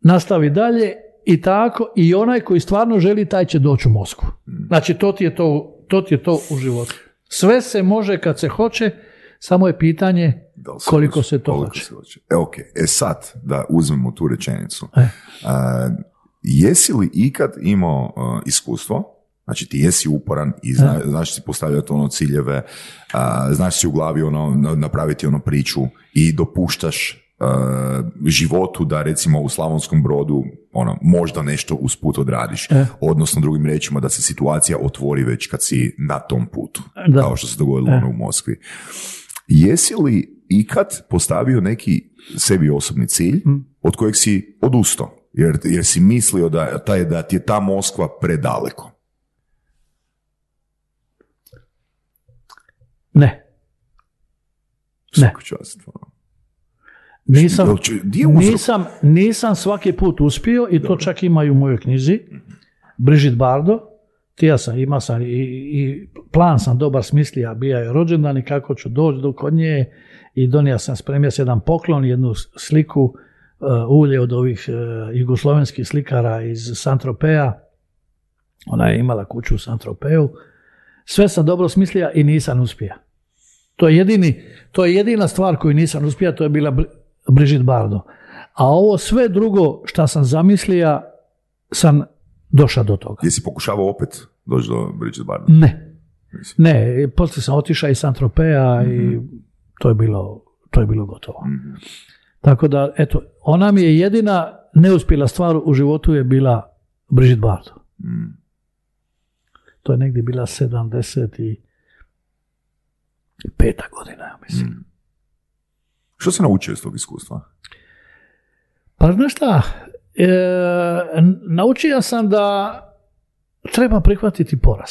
nastavi dalje i tako i onaj koji stvarno želi taj će doći u Moskvu. Znači to ti je to, to, ti je to u životu. Sve se može kad se hoće, samo je pitanje Da li se koliko hoće, se to koliko hoće. se hoće. E, ok. E sad, da uzmemo tu rečenicu. E. A, jesi li ikad imao a, iskustvo, znači ti jesi uporan i zna, znaš si postavljati ono ciljeve, a, znaš si u glavi ono, na- napraviti ono priču i dopuštaš a, životu da recimo u Slavonskom brodu ono, možda nešto usput odradiš. E. Odnosno drugim riječima da se situacija otvori već kad si na tom putu. Da. Kao što se dogodilo E. ono u Moskvi. Jesi li ikad postavio neki sebi osobni cilj od kojeg si odustao? Jer, jer si mislio da, taj, da ti je ta Moskva predaleko. Ne, Ne. Ono. nisam, nisam, nisam svaki put uspio i to čak ima i u mojoj knjizi. Brigitte Bardo, ti ja sam, ima sam i, i plan sam dobar smislija, bija je rođendan i kako ću doći do kod nje i donio sam, spremio sam jedan poklon, jednu sliku, uh, ulje od ovih uh, jugoslovenskih slikara iz Santropea. Ona je imala kuću u Santropeju. Sve sam dobro smislija i nisam uspio. To je, jedini, to je jedina stvar koju nisam uspio, to je bila Bri- Brigitte Bardo. A ovo sve drugo što sam zamislija, sam došao do toga. Jesi pokušavao opet doći do Bridget Barda? Ne. Ne, poslije sam otišao iz Santropea i to je bilo, to je bilo gotovo. Tako da, eto, ona mi je jedina neuspjela stvar u životu je bila Brigitte Bardo. To je negdje bila 75. godina, ja mislim. Što si naučio iz tog iskustva? Pa znaš šta, e, naučio sam da treba prihvatiti poraz.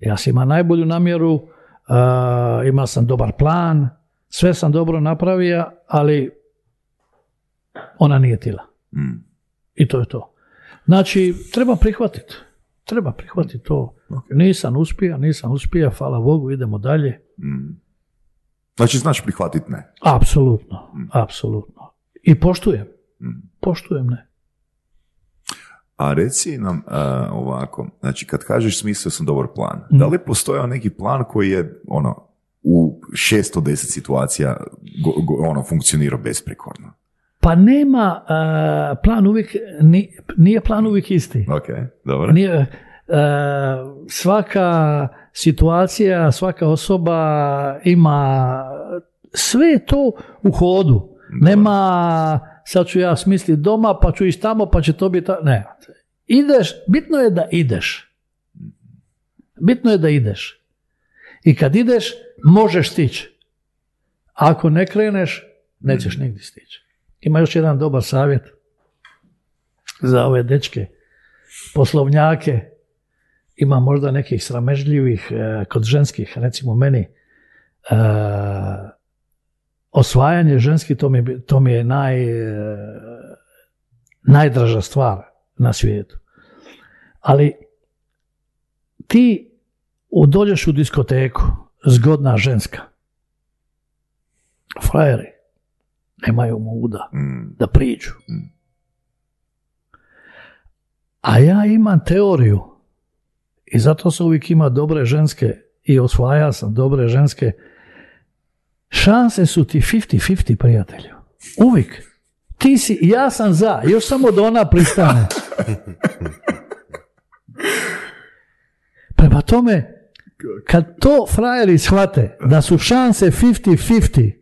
Ja sam imao najbolju namjeru, e, imao sam dobar plan, sve sam dobro napravio, ali ona nije tila. Mm. I to je to. Znači, treba prihvatiti. Treba prihvatiti to. Nisam uspio, nisam uspio, hvala Bogu, idemo dalje. Znači, znaš prihvatiti ne. Apsolutno, apsolutno. I poštujem. Poštujem, ne. A reci nam a, ovako, znači kad kažeš smislio sam dobar plan, da li postojao neki plan koji je ono u 610 situacija go, go- ono funkcionirao besprekorno? Pa nema, a, plan uvijek, ni- nije plan uvijek isti. Ok, dobro. Nije, a, svaka situacija, svaka osoba ima, sve to u hodu. Nema, sad ću ja smisliti doma, pa ću ići tamo, pa će to biti... Ne. Ideš, bitno je da ideš. Bitno je da ideš. I kad ideš, možeš stići. Ako ne kreneš, nećeš nigdje stići. Ima još jedan dobar savjet za ove dečke, poslovnjake. Ima možda nekih sramežljivih e, kod ženskih, recimo meni. Osvajanje ženski, to mi, je- to mi je naj, e, najdraža stvar na svijetu. Ali ti dođeš u diskoteku, zgodna ženska. Frajeri nemaju muda Mm, da priđu. A ja imam teoriju i zato se uvijek ima dobre ženske i osvaja sam dobre ženske. Šanse su ti 50-50 prijatelju. Uvijek. Ti si, ja sam za, još samo da ona pristane. Prema tome, kad to frajeri shvate da su šanse 50-50,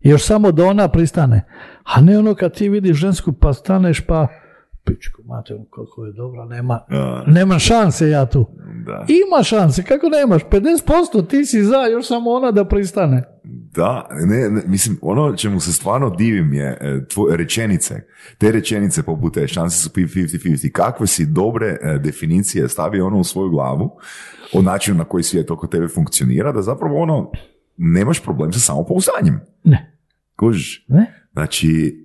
još samo da ona pristane, a ne ono kad ti vidiš žensku pa staneš pa pičku mate koliko je dobra, nema, nema šanse ja tu. da. Ima šanse, kako nemaš? 50% ti si za, još samo ona da pristane. Da, ne, ne, mislim, ono čemu se stvarno divim je e, tvo- rečenice. Te rečenice poput te šanse su 50-50. Kakve si dobre e, definicije stavio ono u svoju glavu o načinu na koji svijet oko tebe funkcionira, da zapravo ono, nemaš problem sa samopouzdanjem. Ne, Kužiš? ne? Znači,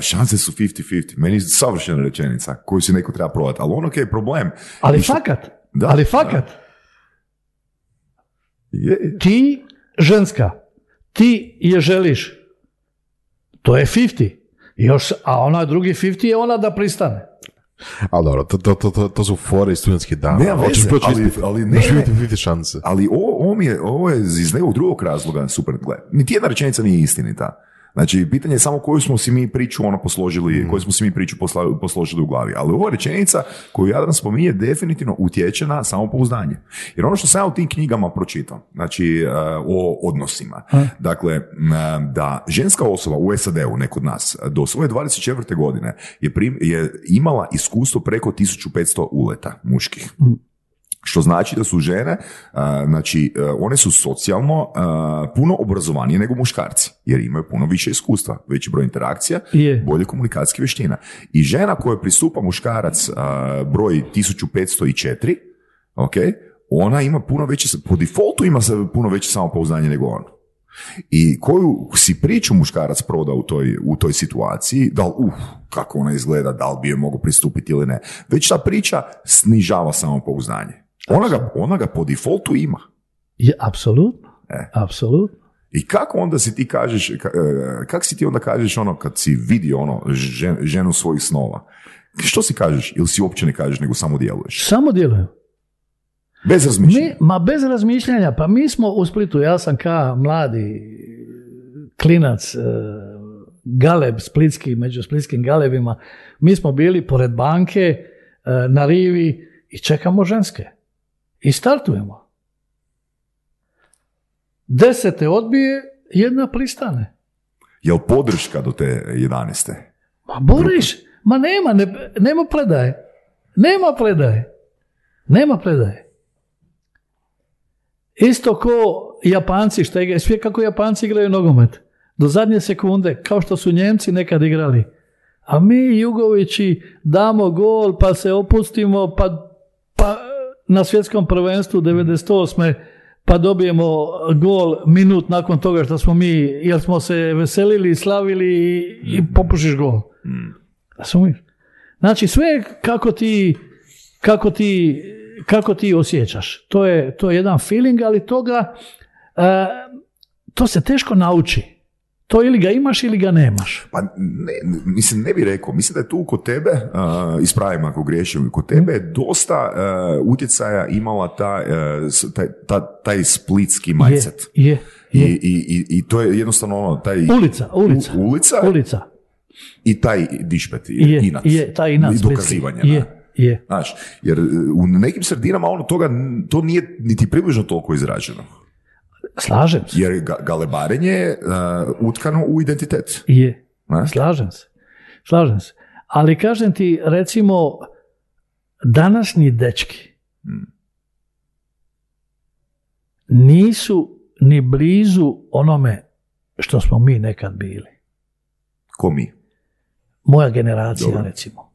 šanse su 50-50. Meni je savršena rečenica koju si neko treba prodati. Ali ono je problem. Ali što- fakat, Da, ali fakat, Je, je. ti ženska, ti je želiš, to je 50. Još, a ona drugi 50 je ona da pristane. Ali dobro, to, to, to, to, to su fore iz studentskih dana. Veze, proći ali- ispit, ali ne, ne. 50 šanse. Ali ovo, ovo, mi je, ovo je iz nekog drugog razloga super. Gle, niti jedna rečenica nije istinita. Znači, pitanje je samo koju smo si mi priču ono posložili, koju smo si mi priču posla- posložili u glavi. Ali ova rečenica koju Jadran spominje definitivno utječe na samopouzdanje. Jer ono što sam ja u tim knjigama pročitao, znači uh, o odnosima, dakle, uh, da ženska osoba u SAD-u, ne kod nas, do svoje 24. godine je, prim, je imala iskustvo preko 1500 uleta muških. Što znači da su žene, znači, a, one su socijalno puno obrazovanije nego muškarci, jer imaju puno više iskustva, veći broj interakcija, Je. bolje komunikacijske vještina. I žena koja pristupa muškarac broj 1504, ok, ona ima puno veće, po defaultu ima puno veće samopouzdanje nego on. I koju si priču muškarac proda u toj, u toj situaciji, da li, uh, kako ona izgleda, da li bi joj mogao pristupiti ili ne, već ta priča snižava samopouzdanje. Ona ga, ona ga po defaultu ima. Je, apsolutno, E. apsolutno. I kako onda si ti kažeš, ka- e, kak si ti onda kažeš ono kad si vidio ono žen- ženu svojih snova? Što si kažeš? Ili si uopće ne kažeš nego samo djeluješ? Samo djelujem. Bez razmišljanja. Mi, ma bez razmišljanja, pa mi smo u Splitu, ja sam ka mladi klinac, e, galeb splitski, među splitskim galebima, mi smo bili pored banke e, na rivi i čekamo ženske. I startujemo. Desete odbije, jedna pristane. Jel podrška do te 11. Ma Boriš, ma nema, ne, nema predaje. Nema predaje. Nema predaje. Isto ko Japanci što igraju, sve kako Japanci igraju nogomet. Do zadnje sekunde, kao što su Njemci nekad igrali. A mi Jugovići damo gol, pa se opustimo, pa na svjetskom prvenstvu 98. pa dobijemo gol minut nakon toga što smo mi, jer smo se veselili, slavili i, i popušiš gol. Razumiješ? Znači sve kako ti kako ti, kako ti osjećaš. To je, to je jedan feeling, ali toga, e, to se teško nauči. To ili ga imaš ili ga nemaš. Pa ne, mislim, ne bi rekao. Mislim da je tu kod tebe, uh, ispravim ako griješim, kod tebe je dosta uh, utjecaja imala ta, uh, taj, ta, taj splitski mindset. Je, je, I, je. i, i, I to je jednostavno ono, taj... Ulica, ulica. U- ulica Ulica. i taj dišpet, Je, inat. je, taj inat I dokazivanje. da. Je, je. Znaš, jer u nekim sredinama ono toga, to nije niti približno toliko izraženo. Slažem se. Jer ga, galebarenje je uh, utkano u identitet. Je. Ne? Slažem se. Slažem se. Ali kažem ti, recimo, današnji dečki nisu ni blizu onome što smo mi nekad bili. Ko mi? Moja generacija, Dobro. recimo.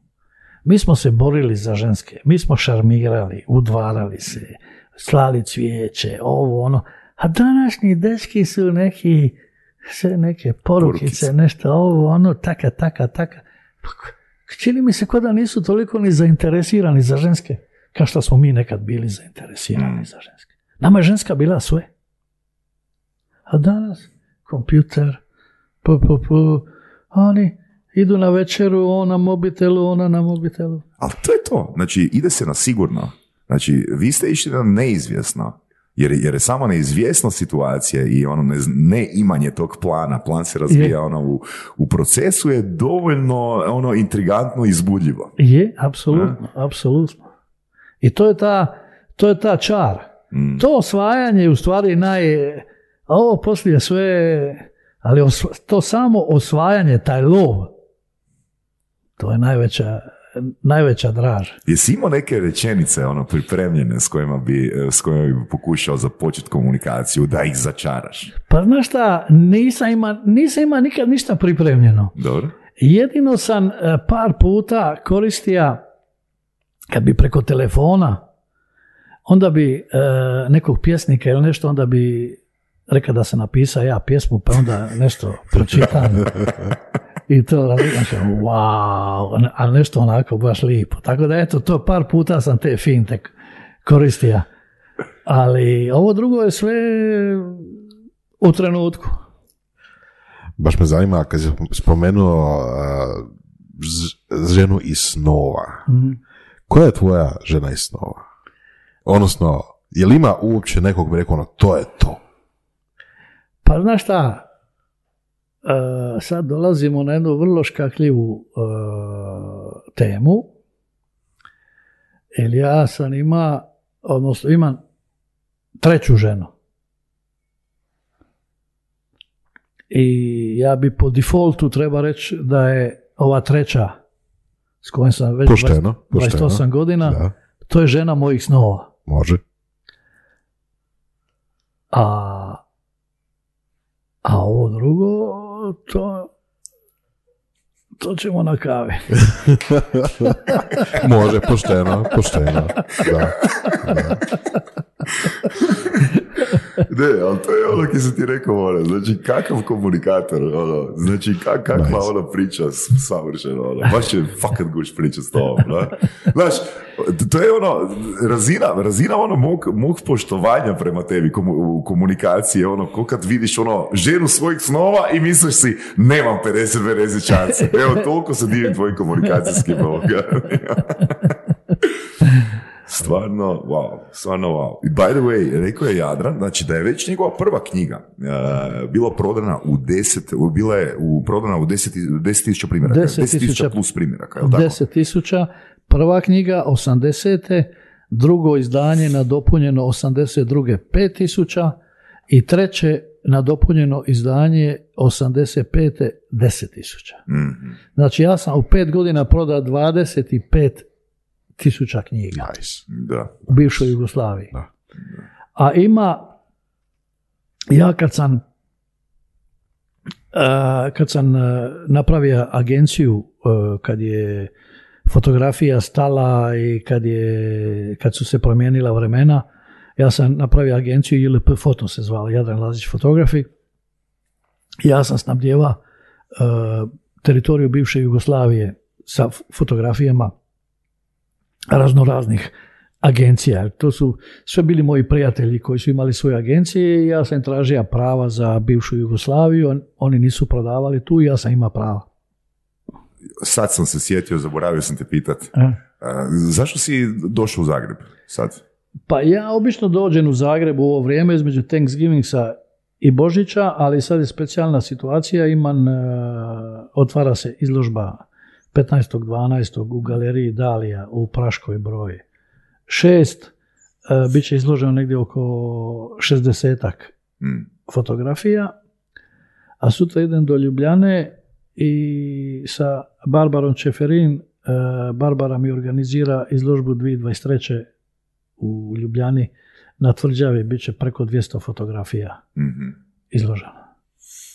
Mi smo se borili za ženske, mi smo šarmirali, udvarali se, slali cvijeće, ovo, ono. A današnji dečki su neki, sve neke porukice, nešto ovo, ono, taka, taka, taka. Pa Čini mi se kao da nisu toliko ni zainteresirani za ženske, kao što smo mi nekad bili zainteresirani Mm. za ženske. Nama je ženska bila sve. A danas, kompjuter, pu, pu, pu, oni idu na večeru, on na mobitelu, ona na mobitelu. Ali to je to. Znači, ide se na sigurno. Znači, vi ste išli na neizvjesno. Jer, jer je sama neizvjesnost situacije i ono ne, ne imanje tog plana, plan se razvija Je. ono u, u procesu je dovoljno ono intrigantno i izbudljivo. Je, apsolutno, apsolutno. I to je ta, to je ta čar. Mm. To osvajanje je u stvari naj... A ovo poslije sve... Ali osva- to samo osvajanje, taj lov, to je najveća, najveća draž. Jesi imao neke rečenice ono pripremljene s kojima bi, s kojima bi pokušao započeti komunikaciju da ih začaraš? Pa znaš šta, nisam ima, nisam ima nikad ništa pripremljeno. Dobro? Jedino sam e, par puta koristio kad bi preko telefona onda bi e, nekog pjesnika ili nešto onda bi rekao da sam napisao ja pjesmu pa onda nešto pročitam i to znači, wow, a nešto onako baš lipo. Tako da eto, to par puta sam te finte koristio. Ali ovo drugo je sve u trenutku. Baš me zanima kad si spomenuo ž- ženu iz snova. Koja je tvoja žena iz snova? Odnosno, je li ima uopće nekog bi rekao ono, to je to? Pa znaš šta, sad dolazimo na jednu vrlo škakljivu e, temu. Jer ja sam ima, odnosno imam treću ženu. I ja bi po defaultu treba reći da je ova treća s kojom sam već Pošteno, 20 pošteno. 28 godina, Da, to je žena mojih snova. može. A, a ovo drugo, to, to ćemo na kavi. Može, pošteno, pošteno. Da. Ne, ali to je ono ki sam ti rekao, ono, znači kakav komunikator, ono, znači kak, kakva Nice. ono priča s- savršeno, ono, baš je fakat guš priča s tobom, da? Znaš, to je ono, razina, razina ono mog, mog poštovanja prema tebi komu, u komunikaciji, ono, ko kad vidiš ono, ženu svojih snova i misliš si, nemam 50-50 šanse. Evo, toliko se divim tvojim komunikacijskim ovoga. Stvarno, wow, stvarno wow. I by the way, rekao je Jadran, znači da je već njegova prva knjiga uh, bila prodana u deset, bila je u, prodana u deset, deset tisuća primjeraka. 10 Deset tisuća tisuća plus primjeraka, je li tako? 10 tisuća, prva knjiga 80. drugo izdanje nadopunjeno 82. 5 tisuća i treće nadopunjeno izdanje 85. 10 tisuća. Mhm. Znači ja sam u pet godina prodao 25 tisuća knjiga Nice. Da. u bivšoj Jugoslaviji. Da. A ima, ja kad sam a, kad sam a, napravio agenciju, a, kad je fotografija stala i kad, je, kad su se promijenila vremena, ja sam napravio agenciju ILP Foto se zvala, Jadran Lazić fotografi. Ja sam snabdjeva teritoriju bivše Jugoslavije sa fotografijama raznoraznih agencija. To su sve bili moji prijatelji koji su imali svoje agencije i ja sam tražio prava za bivšu Jugoslaviju. Oni nisu prodavali tu i ja sam imao prava. Sad sam se sjetio, zaboravio sam te pitat. E. Zašto si došao u Zagreb sad? Pa ja obično dođem u Zagreb u ovo vrijeme između Thanksgivingsa i Božića, ali sad je specijalna situacija, imam, e, otvara se izložba 15.12. u galeriji Dalija u Praškoj broji. Šest, e, bit će izloženo negdje oko 60 Mm. fotografija, a sutra idem do Ljubljane i sa Barbarom Čeferin, e, Barbara mi organizira izložbu 2023. u Ljubljani na tvrđavi, bit će preko 200 fotografija Mhm. izloženo.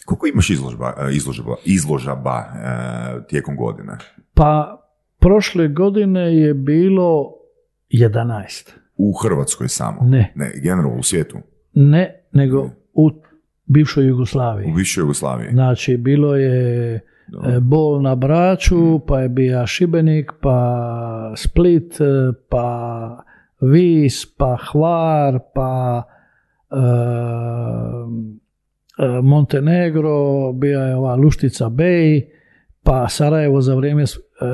Koliko imaš izložba, e, izložba, izložaba e, tijekom godine? Pa prošle godine je bilo 11. U Hrvatskoj samo? Ne. Ne, generalno u svijetu? Ne, nego u bivšoj Jugoslaviji. U bivšoj Jugoslaviji? Znači, bilo je Dobro. e, Bol na Braču, pa je bio Šibenik, pa Split, pa Vis, pa Hvar, pa e, Montenegro, bio je ova Luštica Bej, pa Sarajevo za vrijeme e,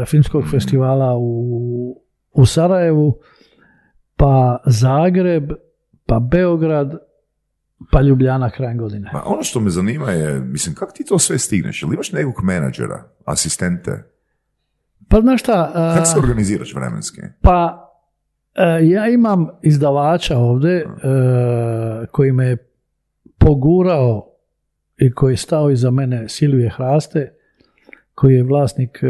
filmskog festivala u, u Sarajevu, pa Zagreb, pa Beograd, pa Ljubljana krajem godine. Ma ono što me zanima je, mislim, kako ti to sve stigneš? Jel imaš nekog menadžera, asistente? Pa znaš šta, a, Kako se organiziraš vremenski? pa e, ja imam izdavača ovdje e, koji me je pogurao i koji je stao iza mene Silvije Hraste, koji je vlasnik e,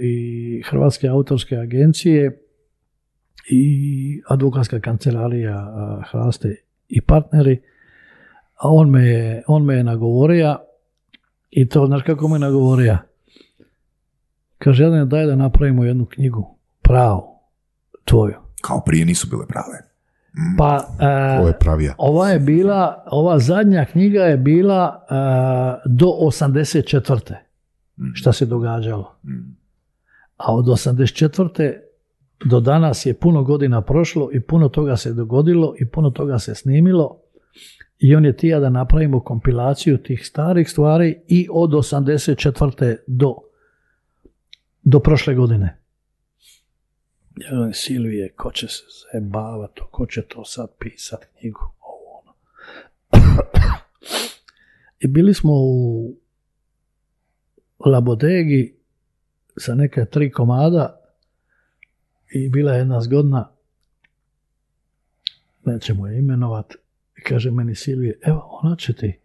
i Hrvatske autorske agencije i advokatska kancelarija e, Hraste i partneri, a on me je, on me je nagovorio i to, znaš kako me nagovorio? Kaže, jedan daj da napravimo jednu knjigu, pravu, tvoju. Kao prije nisu bile prave. Pa, e, Ovo je pravija. ova je bila, ova zadnja knjiga je bila e, do 84. šta se događalo. Mm. A od 84. do danas je puno godina prošlo i puno toga se dogodilo i puno toga se snimilo i on je tija da napravimo kompilaciju tih starih stvari i od 84. do, do prošle godine. Govorim, Silvije, ko će se zajebavati, ko će to sad pisati knjigu, ovo ono. I bili smo u Labodegi sa neke tri komada i bila je jedna zgodna, nećemo je imenovat, kaže meni Silvije, evo ona će ti,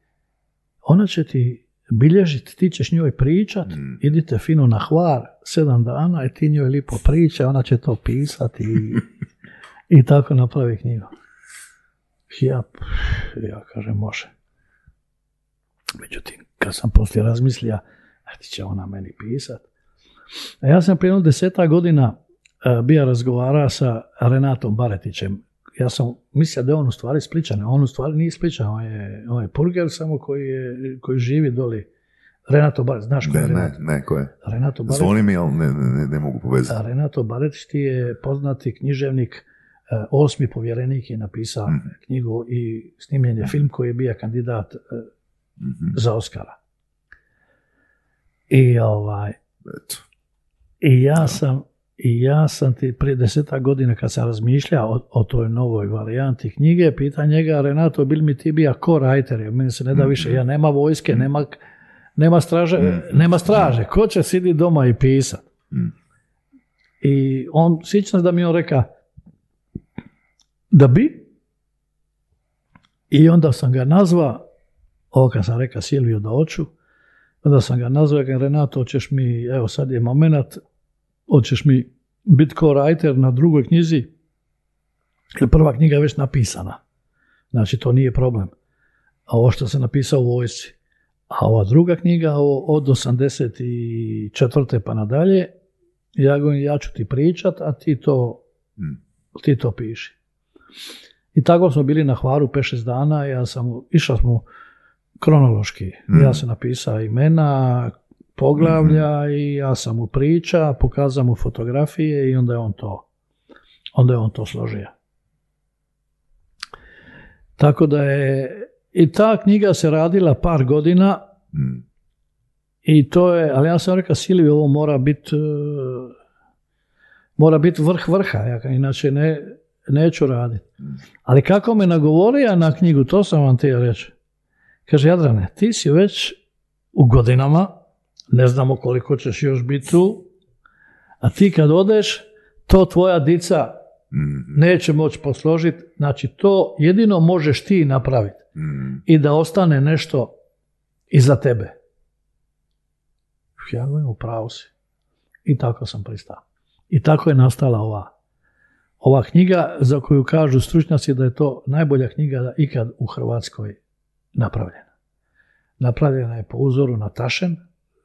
ona će ti bilježiti, ti ćeš njoj pričat, Mm. idite fino na hvar sedam dana i ti njoj lipo priča, ona će to pisati i, i tako napravi knjigu. Ja, ja kažem, može. Međutim, kad sam poslije razmislio, a ti će ona meni pisat. A ja sam prije jedno deseta godina e, bio razgovara sa Renatom Baretićem. Ja sam mislio da je on u stvari spličan, a on u stvari nije spličan, on je, on je purger samo koji, je, koji živi doli. Renato Baretić, znaš ko je Ne, ne, Renato? ne, ko je? Renato Baretić. Zvoni mi, ali ne, ne, ne, ne mogu povezati. Renato Baretić ti je poznati književnik, e, osmi povjerenik je napisao Mhm. knjigu i snimljen je film koji je bio kandidat e, Mhm. za Oscara. I ovaj, Eto. i ja sam i ja sam ti prije deseta godina kad sam razmišljao o, o toj novoj varijanti knjige, pita njega, Renato, bil mi ti bija co-writer, jer meni se ne da više, ja nema vojske, nema, nema, straže, nema straže, ko će sidi doma i pisat? Mm. I on, sjećam da mi on reka, da bi, i onda sam ga nazva, ovo kad sam reka Silvio da oću, onda sam ga nazvao, kažem, Renato, hoćeš mi, evo sad je moment, hoćeš mi biti co-writer na drugoj knjizi, jer prva knjiga je već napisana. Znači, to nije problem. A ovo što sam napisao u vojsci. A ova druga knjiga o- od 84. pa nadalje, ja govorim, ja ću ti pričat, a ti to, Mm. ti to piši. I tako smo bili na Hvaru 5-6 dana, ja sam, išao smo kronološki. Mm. Ja sam napisao imena, poglavlja i ja sam mu priča, pokazao mu fotografije i onda je on to, onda je on to složio. Tako da je i ta knjiga se radila par godina Mm. i to je, ali ja sam rekao Silvi, ovo mora biti mora biti vrh vrha, ja inače ne, neću raditi. Ali kako me nagovorio na knjigu, to sam vam htio reći. Kaže, Jadrane, ti si već u godinama, ne znamo koliko ćeš još biti tu, a ti kad odeš, to tvoja dica neće moći posložiti, znači to jedino možeš ti napraviti i da ostane nešto iza tebe. Ja govorim, u pravu si. I tako sam pristao. I tako je nastala ova, ova knjiga za koju kažu stručnjaci da je to najbolja knjiga ikad u Hrvatskoj napravljena. Napravljena je po uzoru na Tašen.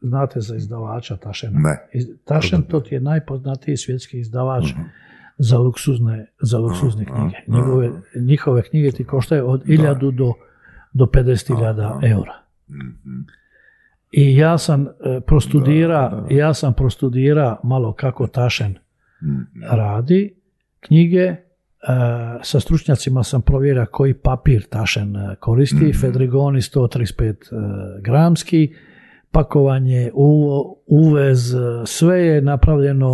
Znate za izdavača Tašena? Ne. Tašen to ti je najpoznatiji svjetski izdavač za luksuzne, za luksuzne Aha, knjige. Njegove, njihove knjige ti koštaju od 1000 do, do 50.000 Aha. eura. Mhm. I ja sam e, prostudira, Da, da. ja sam prostudira malo kako Tašen Mhm. radi knjige. e, sa stručnjacima sam provjerio koji papir Tašen e, koristi. Mhm. Fedrigoni 135 e, gramski, pakovanje, uvez, sve je napravljeno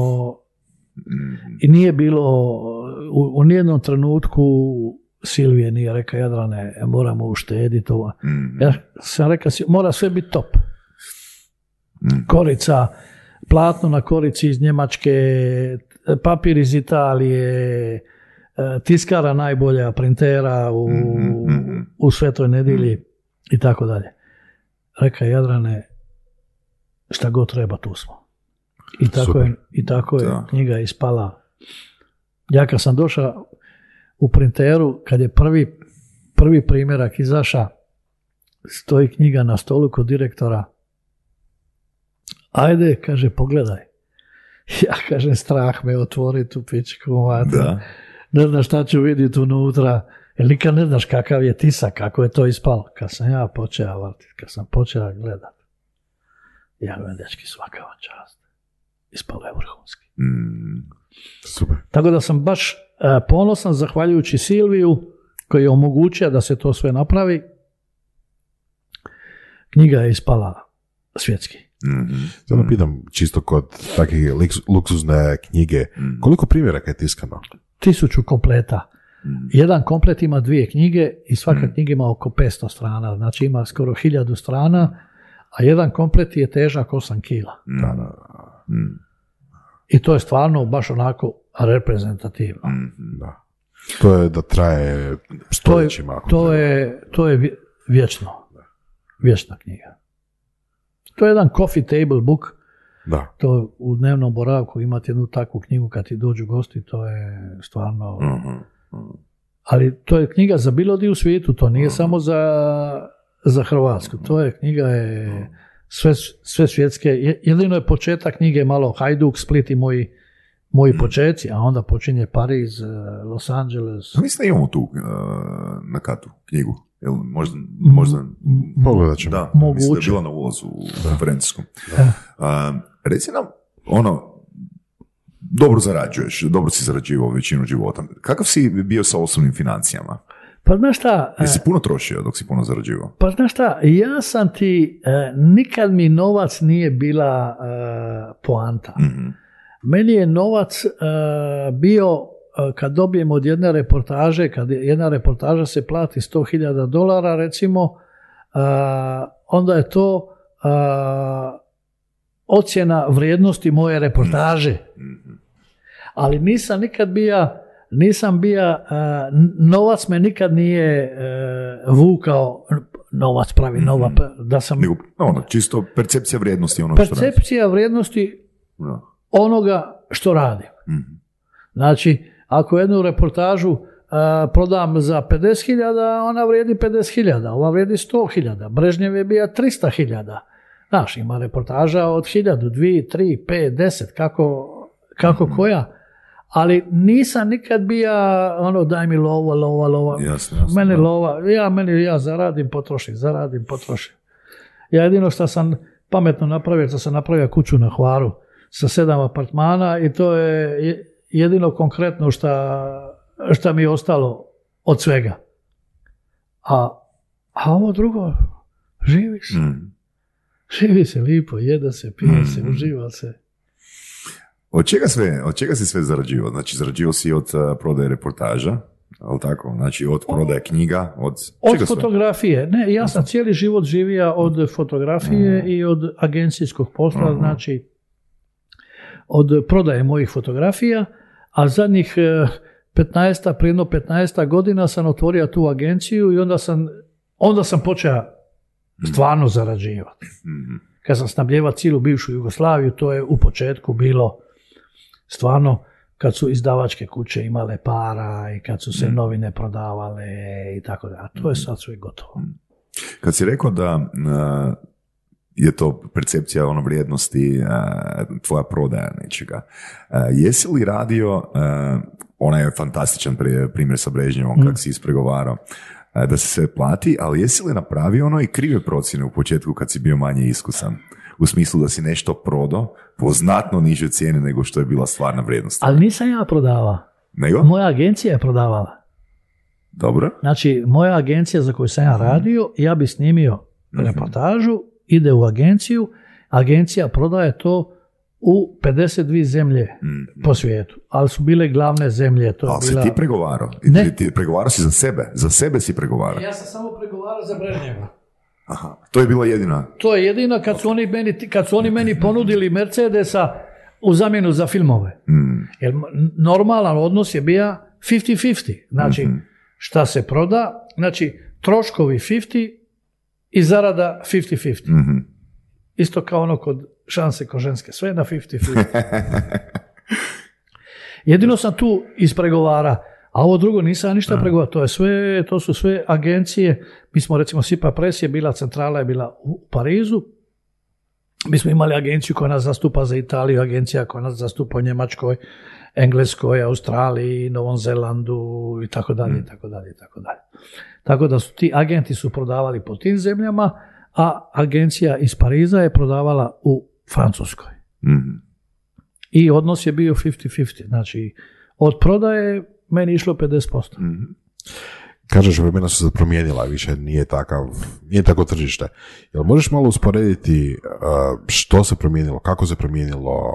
i nije bilo u, u nijednom trenutku Silvije nije rekao Jadrane, moramo uštediti ovo. Mhm. Ja sam rekao, mora sve biti top. Mhm. Korica, platno na korici iz Njemačke, papir iz Italije, e, tiskara najbolja, printera u, Mhm, u Svetoj nedjelji i tako dalje. Reka Jadrane, šta god treba, tu smo. I tako Super. je, i tako je Da. knjiga ispala. Ja kad sam došao u printeru, kad je prvi, prvi primjerak izaša, stoji knjiga na stolu kod direktora. Ajde, kaže, pogledaj. Ja kažem, strah me otvori tu pičku. Da. Ne znaš šta ću vidjeti unutra. Jer nikad ne znaš kakav je tisak, kako je to ispalo. Kad sam ja počeo vrtiti, kad sam počeo gledat, ja govorim, dečki, svaka vam čast. Ispalo je vrhunski. Mhm. Super. Tako da sam baš e, ponosan zahvaljujući Silviju koji je omogućio da se to sve napravi. Knjiga je ispala svjetski. Mhm. Sada pitam čisto kod takve luksuzne knjige, Mhm. koliko primjeraka je tiskano? Tisuću kompleta. Mhm. Jedan komplet ima dvije knjige i svaka knjiga ima oko 500 strana, znači ima skoro hiljadu strana, a jedan komplet je težak 8 kila. Mhm. Da, da, Mhm. I to je stvarno baš onako reprezentativno. Mhm. da. To je da traje To je, stoljećima. to treba. je, to je vje- vječno. Vječna knjiga. To je jedan coffee table book, Da. to u dnevnom boravku imati jednu takvu knjigu kad ti dođu gosti, to je stvarno... Mhm. Ali to je knjiga za bilo di u svijetu, to nije samo za, za Hrvatsku. To je knjiga je sve, sve svjetske. Je- Jedino je početak knjige malo Hajduk, Split i moji, moji počeci, a onda počinje Pariz, eh, Los Angeles. Ja Mislim da imamo tu uh, na katu knjigu. Jel, možda, možda Pogledat ćemo. Da, Moguće. mislim da je bila na ulazu u konferencijskom. Da. A, reci nam, ono, dobro zarađuješ, dobro si zarađivao većinu života. Kakav si bio sa osobnim financijama? Pa znaš šta, Jesi puno trošio dok si puno zarađivao? Pa znaš šta, ja sam ti, e, nikad mi novac nije bila e, poanta. Mhm. Meni je novac e, bio, e, kad dobijem od jedne reportaže, kad jedna reportaža se plati 100.000 dolara recimo, e, onda je to e, ocjena vrijednosti moje reportaže. Ali nisam nikad bija nisam n- novac me nikad nije e, vukao, novac pravi nova, da sam, Nego, ono, čisto percepcija vrijednosti onoga što percepcija vrijednosti onoga što radim. Mhm. Znači, ako jednu reportažu a, prodam za 50.000, ona vrijedi 50.000, ova vrijedi 100.000, Brežnjev je bija 300.000. Znaš, ima reportaža od 1000, 2, 3, 5, 10, kako, kako koja. Ali nisam nikad bija ono daj mi lova, lova, lova. Jasno, jasno, meni da. lova, ja, meni, ja zaradim, potrošim, zaradim, potrošim. Ja jedino što sam pametno napravio, da sam napravio kuću na Hvaru sa sedam apartmana i to je je- jedino konkretno šta mi je ostalo od svega. A, a ovo drugo, živi se. Mm. Živi se lipo, jede se, pije se, uživa se. Od čega, sve, od čega si sve zarađivao? Znači, zarađivao si od uh, prodaje reportaža, ali tako? Znači, od prodaje knjiga, od, Od čega sve? fotografije. Ne, ja sam cijeli život živio od fotografije i od agencijskog posla, znači od prodaje mojih fotografija, a zadnjih eh, 15, prije jedno 15 godina sam otvorio tu agenciju i onda sam, onda sam počeo stvarno zarađivati. Mhm. Kad sam snabljevao cijelu bivšu Jugoslaviju, to je u početku bilo stvarno kad su izdavačke kuće imale para i kad su se novine prodavale i tako da. A to je sad sve gotovo. Kad si rekao da uh, je to percepcija ono vrijednosti uh, tvoja prodaja nečega, uh, jesi li radio, onaj je fantastičan pri- primjer sa Brežnjevom kak si ispregovarao, da se sve plati, ali jesi li napravio ono i krive procjene u početku kad si bio manje iskusan? U smislu da si nešto prodao po znatno nižoj cijeni nego što je bila stvarna vrijednost. Ali nisam ja prodavao. Nego? Moja agencija je prodavala. Dobro. Znači, moja agencija za koju sam ja radio, ja bi snimio Mhm. reportažu, ide u agenciju, agencija prodaje to u 52 zemlje Mhm. po svijetu. Ali su bile glavne zemlje. To Ali si bila... ti pregovarao. Ne. Ti, ti pregovarao si za sebe. Za sebe si pregovarao. Ja sam samo pregovarao za Brežnjeva. Aha. To je bila jedina. To je jedino kad su oni meni, kad su oni meni ponudili Mercedesa u zamjenu za filmove. Mm. Jer normalan odnos je bio 50-50. Znači, šta se proda, znači troškovi 50 i zarada 50-50. Mhm. Isto kao ono kod šanse kod ženske. Sve na 50-50. Jedino sam tu ispregovara, a ovo drugo nisam ništa pregovarao. To, je sve, to su sve agencije. Mi smo recimo Sipa Press je bila, centrala je bila u Parizu. Mi smo imali agenciju koja nas zastupa za Italiju, agencija koja nas zastupa u Njemačkoj, Engleskoj, Australiji, Novom Zelandu i tako dalje, i tako dalje, i tako dalje. Tako da su ti agenti su prodavali po tim zemljama, a agencija iz Pariza je prodavala u Francuskoj. Mhm. I odnos je bio 50-50. Znači, od prodaje meni išlo 50%. Mhm. Kažeš, vremena su se promijenila, više nije takav, nije tako tržište. Jel možeš malo usporediti uh, što se promijenilo, kako se promijenilo,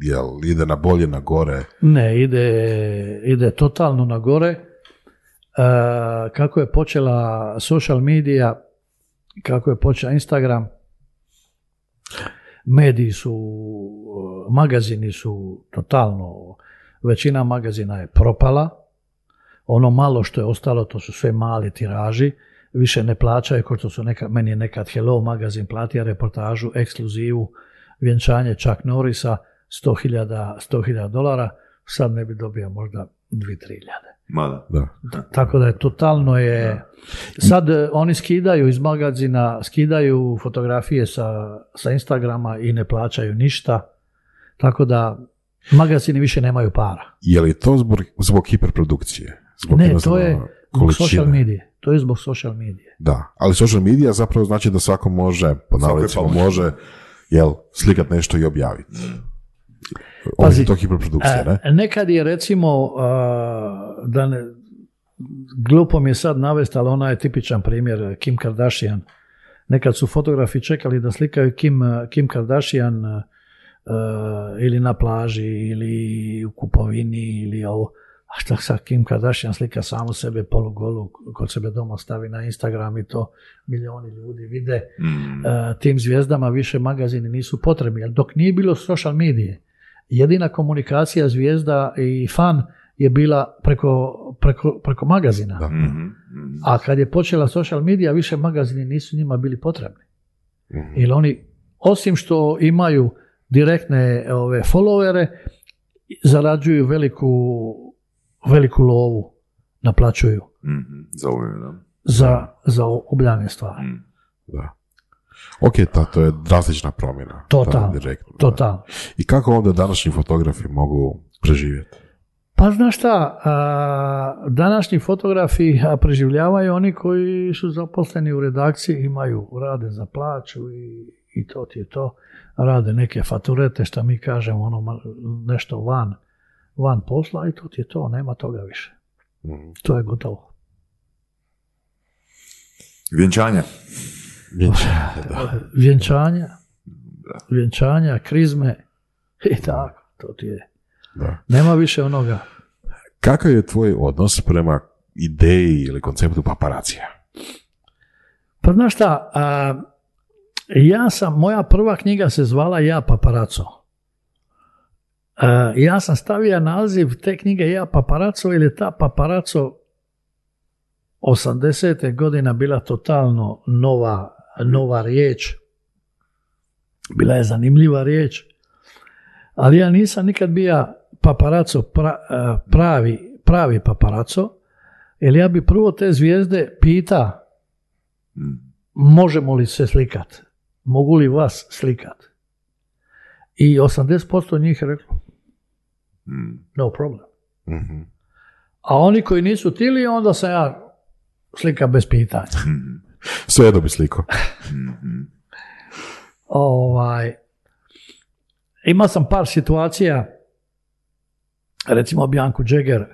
jel ide na bolje, na gore? Ne, ide, ide totalno na gore. E, kako je počela social medija, kako je počela Instagram, mediji su, magazini su totalno, većina magazina je propala, ono malo što je ostalo, to su sve mali tiraži, više ne plaćaju, kao što su nekad, meni je nekad Hello magazin platio reportažu, ekskluzivu, vjenčanje Chuck Norrisa, 100.000 100.000 dolara, sad ne bi dobio možda 2-3 hiljade. Mada. Da. Tako da je totalno je... Sad e, oni skidaju iz magazina, skidaju fotografije sa, sa Instagrama i ne plaćaju ništa. Tako da magazini više nemaju para. Je li to zbog, zbog hiperprodukcije? Zbog Ne, to je zbog social medije. To je zbog social medije. Da, ali social media zapravo znači da svako može, po je pametno. može, jel, slikat nešto i objaviti. Pazi, Pazi, to hiperprodukcija, ne? E, nekad je recimo, a, da ne, glupo mi je sad navesti, ali ona je tipičan primjer, Kim Kardashian. Nekad su fotografi čekali da slikaju Kim, Kim Kardashian ili na plaži, ili u kupovini, ili ovo. A šta sad Kim Kardashian slika samu sebe polugolu, kod sebe doma stavi na Instagram i to milijoni ljudi vide. Mm. E, tim zvijezdama više magazini nisu potrebni. Jer dok nije bilo social medije, jedina komunikacija zvijezda i fan je bila preko, preko, preko magazina. Da. Mhm. Mhm. A kad je počela social medija, više magazini nisu njima bili potrebni. Mhm. Jer oni, osim što imaju direktne ove followere, zarađuju veliku, veliku lovu, naplaćuju Mhm. Za ove, da. za, za obljane stvari. Mm. Da. Ok, ta, to je drastična promjena. Totalno, Ta, direktno, da. Totalno. I kako onda današnji fotografi mogu preživjeti? Pa znaš šta, a, današnji fotografi a, preživljavaju oni koji su zaposleni u redakciji, imaju rade za plaću i, i to ti je to. Rade neke faturete, što mi kažemo, ono, nešto van, van posla i to ti je to, nema toga više. Mhm. To je gotovo. Vjenčanje. Vjenčanje, da. Vjenčanja, vjenčanja, krizme i tako, to ti je. Da. Nema više onoga. Kakav je tvoj odnos prema ideji ili konceptu paparacija? Pa znaš šta, a, ja sam, moja prva knjiga se zvala Ja paparaco. A, ja sam stavio naziv te knjige Ja paparaco ili ta paparaco 80. godina bila totalno nova, nova riječ. Bila je zanimljiva riječ. Ali ja nisam nikad bio paparaco pra- a, pravi, pravi paparaco, jer ja bi prvo te zvijezde pita možemo li se slikat? Mogu li vas slikat? I 80% njih je reklo no problem. Mhm. A oni koji nisu tili, onda sam ja slika bez pitanja. Sve jedno bi sliko. ovaj, imao sam par situacija, recimo Biancu Jagger,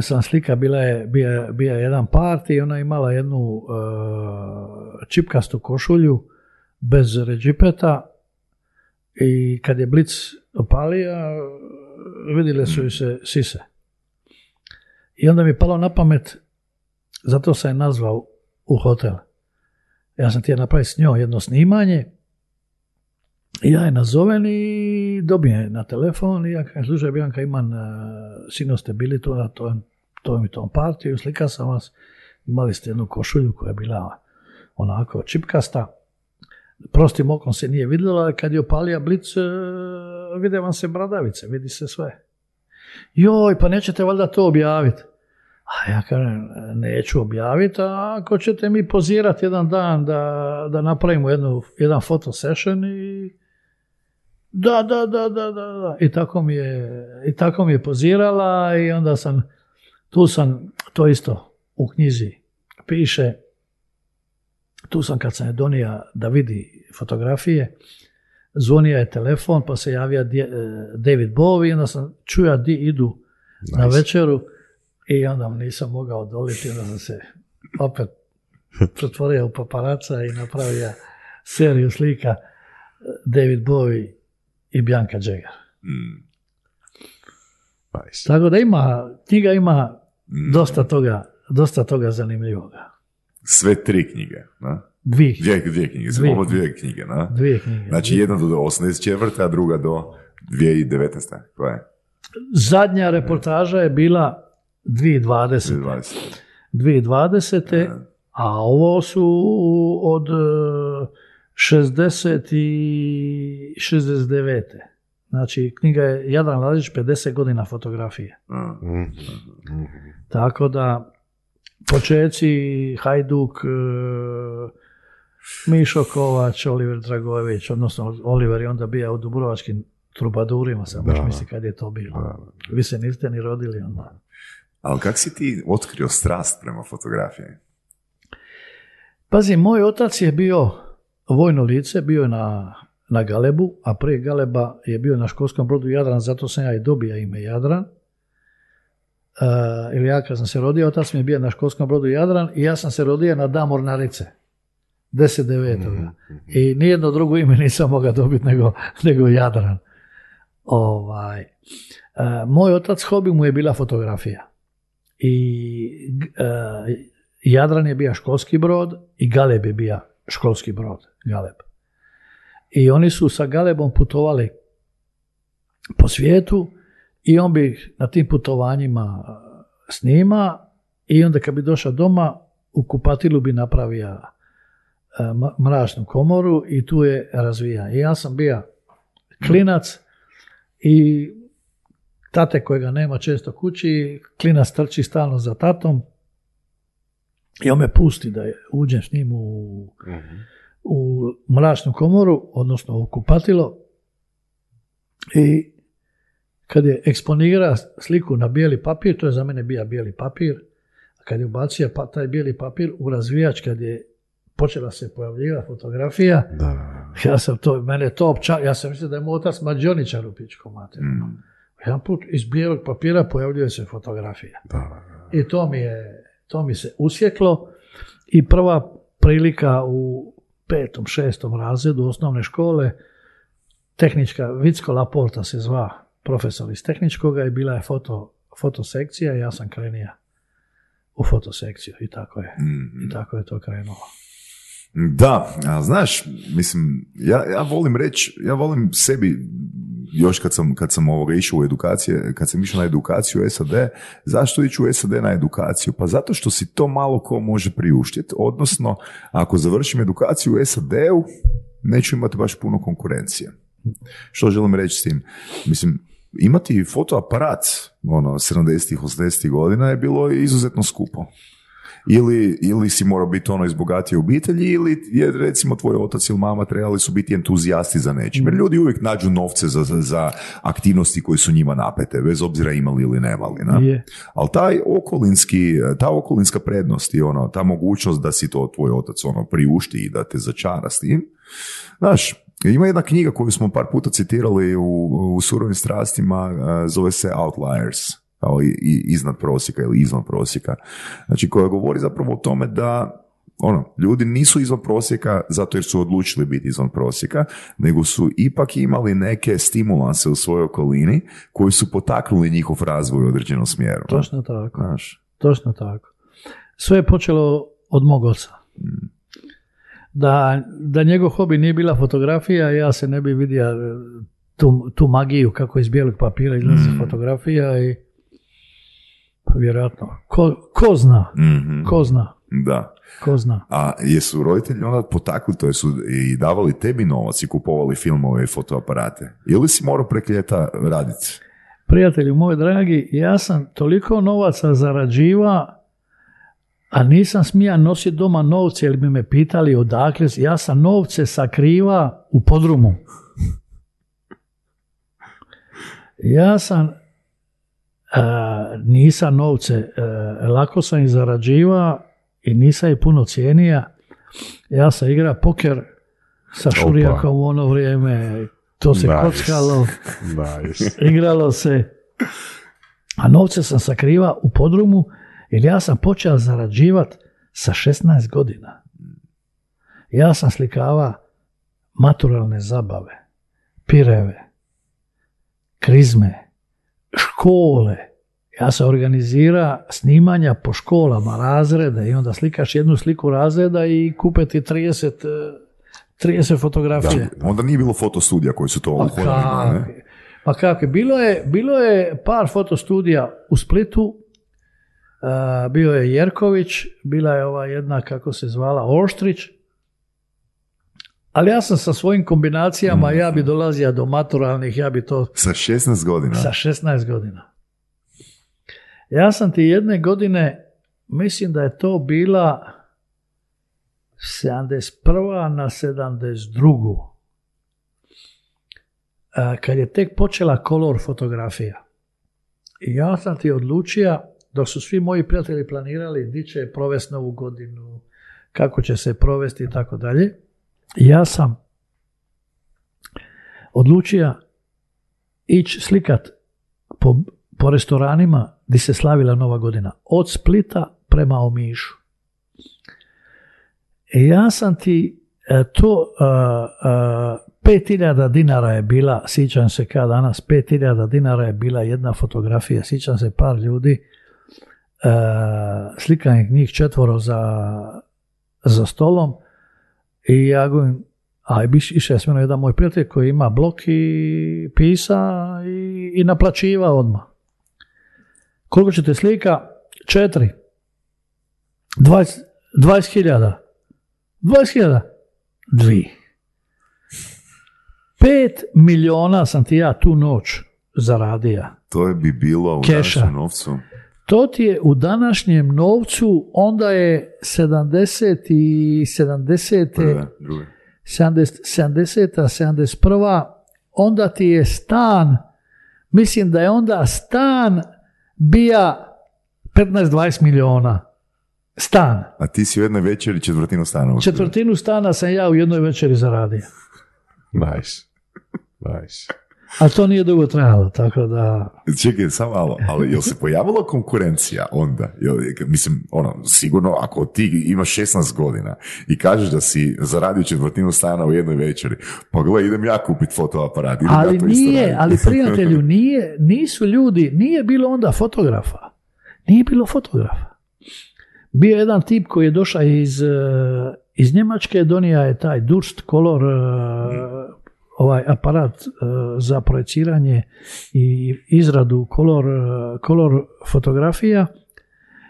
sam slika, bila je, bija, bija jedan part i ona je imala jednu uh, čipkastu košulju bez ređipeta i kad je blic opalio, vidjele su se sise. I onda mi je palo na pamet, zato sam je nazvao u hotel. Ja sam htio napraviti s njom jedno snimanje ja je nazovem i dobijem je na telefon i ja kažem, slušaj Bianca, imam, uh, sino ste bili tu na tom, tom i tom partiju, slika sam vas, imali ste jednu košulju koja je bila onako čipkasta, prostim okom se nije vidjela, kad je opalija blic, uh, vide vam se bradavice, vidi se sve. Joj, pa nećete valjda to objaviti. A ja kažem, neću objaviti, a ako ćete mi pozirati jedan dan da, da napravimo jednu, jedan foto session i da, da, da, da, da, da. I tako mi je, i tako mi je pozirala i onda sam, tu sam, to isto u knjizi piše, tu sam kad sam je donija da vidi fotografije, zvonio je telefon pa se javio eh, David Bowie i onda sam čuja di idu na večeru i onda nisam mogao odoliti, onda sam se opet pretvorio u paparaca i napravio seriju slika eh, David Bowie i Bianca Jagger. Nice. Tako da ima, knjiga ima dosta toga, dosta toga zanimljivoga. Sve tri knjige, na? Dvije, Dvije, dvije knjige, Dvije. ovo dvije knjige, na? dvije knjige. Znači jedna do 84. a druga do 2019. Koja je? Zadnja reportaža je bila 2020. 2020. 2020. A ovo su od e, 60 i 69. Znači, knjiga je Jadran Ladić 50 godina fotografije. Tako da, počeci Hajduk, e, Mišo Kovač, Oliver Dragojević, odnosno Oliver je onda bio u Dubrovačkim trubadurima, sam baš misli kad je to bilo. Vi se niste ni rodili onda. Ali kak si ti otkrio strast prema fotografiji? Pazi, moj otac je bio vojno lice, bio je na, na Galebu, a prije Galeba je bio na školskom brodu Jadran, zato sam ja i dobio ime Jadran. Uh, ili ja kad sam se rodio, otac mi je bio na školskom brodu Jadran i ja sam se rodio na Dan Mornarice. 10.9. I nijedno drugo ime nisam mogao dobiti nego, nego Jadran. Ovaj, e, moj otac hobi mu je bila fotografija. I e, Jadran je bio školski brod i Galeb je bio školski brod. Galeb. I oni su sa Galebom putovali po svijetu i on bi na tim putovanjima snima i onda kad bi došao doma u kupatilu bi napravio e, mračnu komoru i tu je razvija. I ja sam bio klinac i tate kojega nema često kući, klinac trči stalno za tatom i on me pusti da je- uđem s njim u, u mračnu komoru, odnosno u kupatilo i kad je eksponira sliku na bijeli papir, to je za mene bio bijeli papir, a kad je ubacio pa taj bijeli papir u razvijač, kad je počela se pojavljivati fotografija, Da. Ja sam to, mene to opća, ja sam mislio da je moj otac mađoničar u pičkom materiju. Mm. Jedan put iz bijelog papira pojavljuje se fotografija. I to mi je, to mi se usjeklo i prva prilika u petom, šestom razredu osnovne škole, tehnička, Vicko Laporta se zva profesor iz tehničkoga i bila je foto, fotosekcija i ja sam krenija u fotosekciju i tako je. Mm. I tako je to krenulo. Da, a znaš, mislim, ja, ja volim reći, ja volim sebi, još kad sam, kad sam ovoga išao u edukacije, kad sam išao na edukaciju u SAD, zašto ići u SAD na edukaciju? Pa zato što si to malo ko može priuštiti, odnosno, ako završim edukaciju u SAD-u, neću imati baš puno konkurencije. Što želim reći s tim? Mislim, imati fotoaparat ono, 70-ih, 80-ih godina je bilo izuzetno skupo. Ili, ili si morao biti ono iz bogatije obitelji ili je recimo tvoj otac ili mama trebali su biti entuzijasti za nečim. Jer ljudi uvijek nađu novce za, za, za aktivnosti koje su njima napete, bez obzira imali ili nemali. Na? Je. Ali taj okolinski, ta okolinska prednost i ono, ta mogućnost da si to tvoj otac ono priušti i da te začara s tim, znaš, ima jedna knjiga koju smo par puta citirali u, u surovim strastima, a, zove se Outliers, kao i, iznad prosjeka ili izvan prosjeka. Znači koja govori zapravo o tome da ono, ljudi nisu izvan prosjeka zato jer su odlučili biti izvan prosjeka, nego su ipak imali neke stimulanse u svojoj okolini koji su potaknuli njihov razvoj u određenom smjeru. Točno tako. Znaš, Točno tako. Sve je počelo od mog oca. Da, da njegov hobi nije bila fotografija, ja se ne bi vidio tu, tu magiju kako iz bijelog papira izlazi fotografija i vjerojatno, ko, ko zna, Mhm. ko zna, Da. ko zna. A jesu roditelji onda potakli, to su i davali tebi novac i kupovali filmove i fotoaparate? Ili si morao prek ljeta raditi? Prijatelji moj dragi, ja sam toliko novaca zarađiva, a nisam smija nositi doma novce jer bi me pitali odakle, ja sam novce sakriva u podrumu. Ja sam nisam novce, a, lako sam ih zarađiva i nisam ih puno cijenija. Ja sam igra poker sa šurijakom u ono vrijeme, to se Nice. kockalo Nice. igralo se, a novce sam sakriva u podrumu jer ja sam počeo zarađivat sa 16 godina. Ja sam slikava maturalne zabave, pireve, krizme, škole. Ja sam organizira snimanja po školama, razrede i onda slikaš jednu sliku razreda i kupe ti 30, eh, 30 fotografije. Onda nije bilo fotostudija koji su to Pa uhodali, ne? kako? Pa kako? Bilo je, bilo je par fotostudija u Splitu, a, bio je Jerković, bila je ova jedna, kako se zvala, Oštrić, ali ja sam sa svojim kombinacijama, ja bi dolazio do maturalnih, ja bi to Sa 16 godina. sa 16 godina. Ja sam ti jedne godine, mislim da je to bila 71. na 72. A, kad je tek počela kolor fotografija. I ja sam ti odlučio, dok su svi moji prijatelji planirali di će provesti novu godinu, kako će se provesti i tako dalje, ja sam odlučio ići slikat po, po restoranima gdje se slavila Nova godina. Od Splita prema Omišu. I ja sam ti e, to, uh, uh, 5000 dinara je bila, sjećam se kada danas, 5000 dinara je bila jedna fotografija, sjećam se par ljudi, uh, slikanih njih četvoro za, za stolom i ja govorim, a išao je jedan moj prijatelj koji ima blok i pisa i, i naplaćiva odmah. Koliko ćete slika? Četiri. 20 20.000. 20.000. Dvi. Pet miliona sam ti ja tu noć zaradio. To je bi bilo u Keša. našem novcu. To ti je u današnjem novcu, onda je 70 i 70. Prve, druge. 70, 70. 71. onda ti je stan, mislim da je onda stan bija 15-20 miliona. Stan. A ti si u jednoj večeri četvrtinu stana. Četvrtinu stana sam ja u jednoj večeri zaradio. Nice. Nice. Ali to nije dugo trajalo, tako da... Čekaj, samo malo, ali jel se pojavila konkurencija onda? Jel, mislim, ono, sigurno ako ti imaš 16 godina i kažeš da si zaradio četvrtinu stana u jednoj večeri, pa gle, idem ja kupit fotoaparat. idem Ali ja to nije, ali prijatelju, nije, nisu ljudi, nije bilo onda fotografa. Nije bilo fotografa. Bio je jedan tip koji je došao iz, eh, iz Njemačke, donija je taj Durst Color eh, ovaj aparat eh, za projeciranje i izradu kolor, eh, kolor fotografija.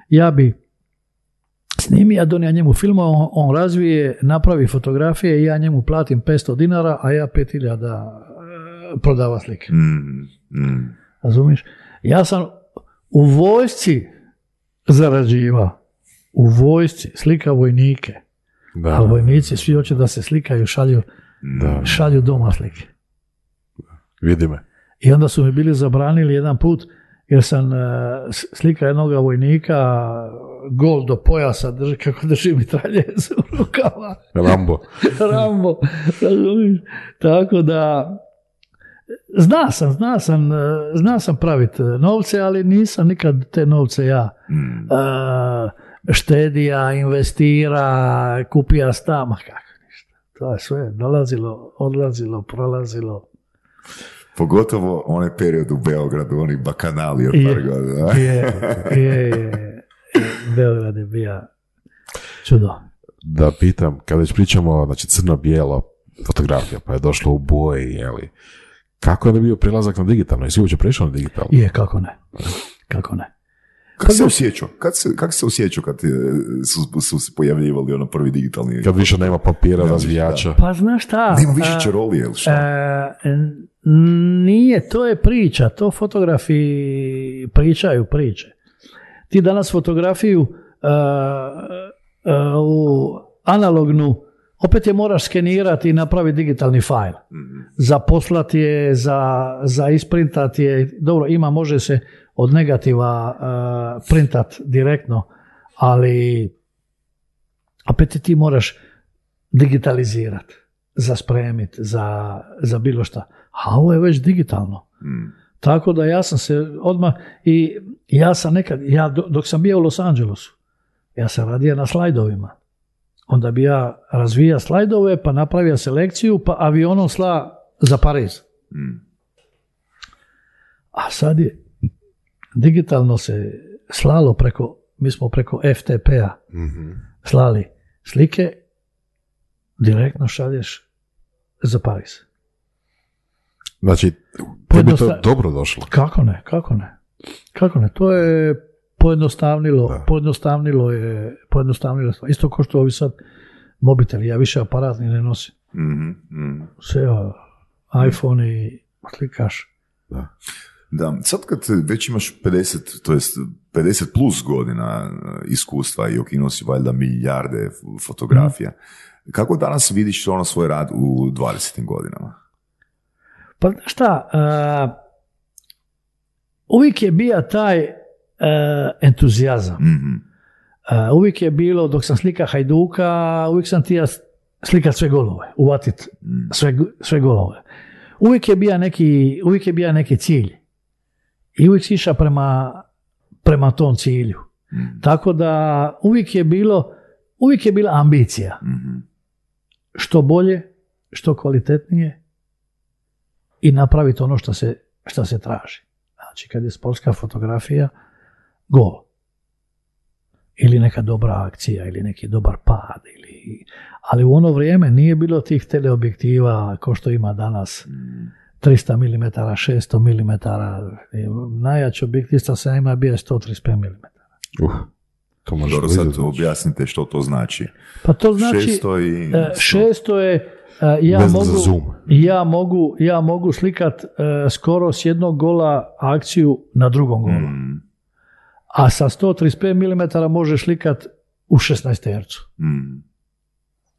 Ja bi snimi, ja donija njemu filmove, on, on razvije, napravi fotografije i ja njemu platim 500 dinara, a ja 5000 eh, prodava slike. Mm, mm. Razumiješ? Ja sam u vojsci zarađivao. U vojsci slika vojnike. Da. A vojnici svi hoće da se slikaju, šalju, Da. šalju doma slike. Vidi me. I onda su mi bili zabranili jedan put jer sam e, slika jednog vojnika gol do pojasa drži, kako drži mitraljez u rukama. Rambo. Rambo. Tako da zna sam, zna sam, e, zna sam praviti novce, ali nisam nikad te novce ja Mm. e, štedija, investira, kupija stan, ma kako. To je sve dolazilo, odlazilo, prolazilo. Pogotovo onaj period u Beogradu, oni bakanali od par godina. Je, je, je. Beograd je bio čudo. Da pitam, kada već pričamo, znači crno-bijelo fotografija, pa je došlo u boji, jeli, kako je bio prilazak na digitalno? Jesi uopće prešao na digitalno? Je, kako ne. Kako ne. Kako se osjećao? Kako se, kako se osjećao kad e, su, su se pojavljivali ono prvi digitalni... Kad više nema papira, razvijača. Pa znaš šta? Nema više čarolije ili šta? e, nije, to je priča, to fotografi pričaju priče. Ti danas fotografiju e, u analognu opet je moraš skenirati i napraviti digitalni fajl. Za poslati je, za, za isprintati je, dobro, ima, može se od negativa e, printat direktno, ali opet ti moraš digitalizirati, za spremit, za, za bilo šta. A ovo je već digitalno. Mm. Tako da ja sam se odmah i ja sam nekad, ja do- dok sam bio u Los Angelesu, ja sam radio na slajdovima. Onda bi ja razvija slajdove, pa napravio selekciju, pa avionom sla za Pariz. Mm. A sad je digitalno se slalo preko, mi smo preko FTP-a Mhm. slali slike, direktno šalješ za Pariz. Znači, tebi to Pojednosta- dobro došlo. Kako ne, kako ne. Kako ne, to je pojednostavnilo, Da. pojednostavnilo je, pojednostavnilo. Isto kao što ovi sad mobiteli, ja više aparat ni ne nosim. Mhm, mhm. Sve iPhone i slikaš. Da, sad kad već imaš 50, to jest 50 plus godina e, iskustva i okinuo si valjda milijarde fotografija, kako danas vidiš ono svoj rad u 20. godinama? Pa znaš šta, a, uvijek je bio taj e, entuzijazam. Mhm, A, uvijek je bilo, dok sam slika Hajduka, uvijek sam tija slikat sve golove, uvatit mhm. sve, sve golove. Uvijek je bio neki, uvijek je bio neki cilj. I uvijek si išao prema, prema tom cilju. Mhm, Tako da uvijek je bilo, uvijek je bila ambicija. mhm. Što bolje, što kvalitetnije i napraviti ono što se, što se traži. Znači, kad je sportska fotografija, gol. Ili neka dobra akcija, ili neki dobar pad. Ili... Ali u ono vrijeme nije bilo tih teleobjektiva kao što ima danas. 300 mm, 600 mm. Najjači objektiv sa sam ima bio je 135 mm. Uh, to može Dobro, sad objasnite što to znači. Pa to znači... 600 i... E, 600 je e, ja mogu, zoom. ja mogu ja mogu slikat e, skoro s jednog gola akciju na drugom golu. Mm, A sa 135 mm možeš slikat u 16 Hz. mm,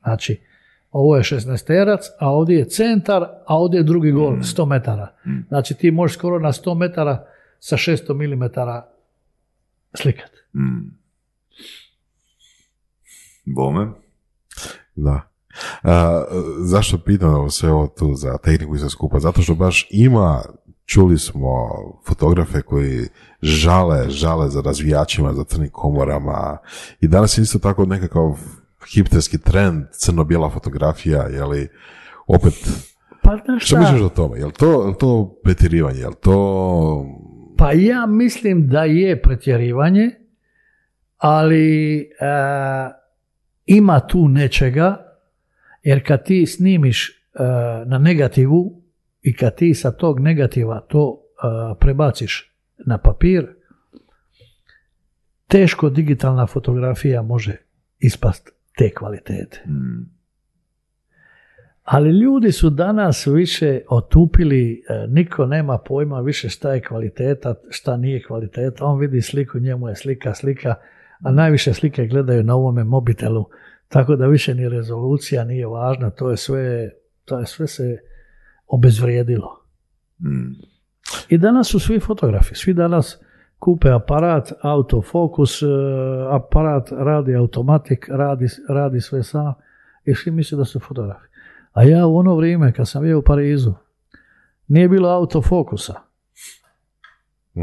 Znači, ovo je 16 terac, a ovdje je centar, a ovdje je drugi gol, 100 metara. Mm. Znači, ti možeš skoro na 100 metara sa 600 mm slikat. mm. Bome? Da. A, zašto pitam ovo sve ovo tu za tehniku i sve skupa? Zato što baš ima, čuli smo fotografe koji žale, žale za razvijačima, za crnim komorama i danas je isto tako nekakav hipsterski trend, crno-bijela fotografija, je li opet Pa znaš Što misliš o tome? Je li to, je to pretjerivanje? Je li to... Pa ja mislim da je pretjerivanje, ali e, ima tu nečega, jer kad ti snimiš e, na negativu i kad ti sa tog negativa to e, prebaciš na papir, teško digitalna fotografija može ispast te kvalitete. Mm. Ali ljudi su danas više otupili, e, niko nema pojma više šta je kvaliteta, šta nije kvaliteta. On vidi sliku, njemu je slika, slika, a najviše slike gledaju na ovome mobitelu, tako da više ni rezolucija nije važna, to je sve, to je sve se obezvrijedilo. Mm. I danas su svi fotografi, svi danas kupe aparat, autofokus, e, aparat radi automatik, radi, radi sve sam i svi misle da su fotografi. A ja u ono vrijeme kad sam bio u Parizu, nije bilo autofokusa,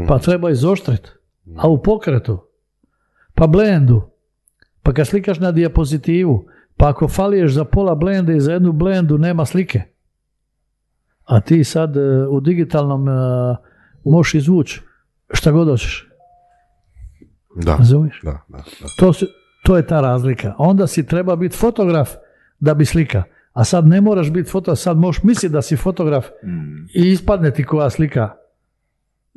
pa treba izoštrit, a u pokretu, pa blendu, pa kad slikaš na dijapozitivu, pa ako faliješ za pola blende i za jednu blendu nema slike. A ti sad e, u digitalnom e, možeš izvući šta god hoćeš. Da, Razumiješ? da, da, da. To, se- to je ta razlika. Onda si treba biti fotograf da bi slika. A sad ne moraš biti fotograf, sad možeš misliti da si fotograf Mm. i ispadne ti koja slika.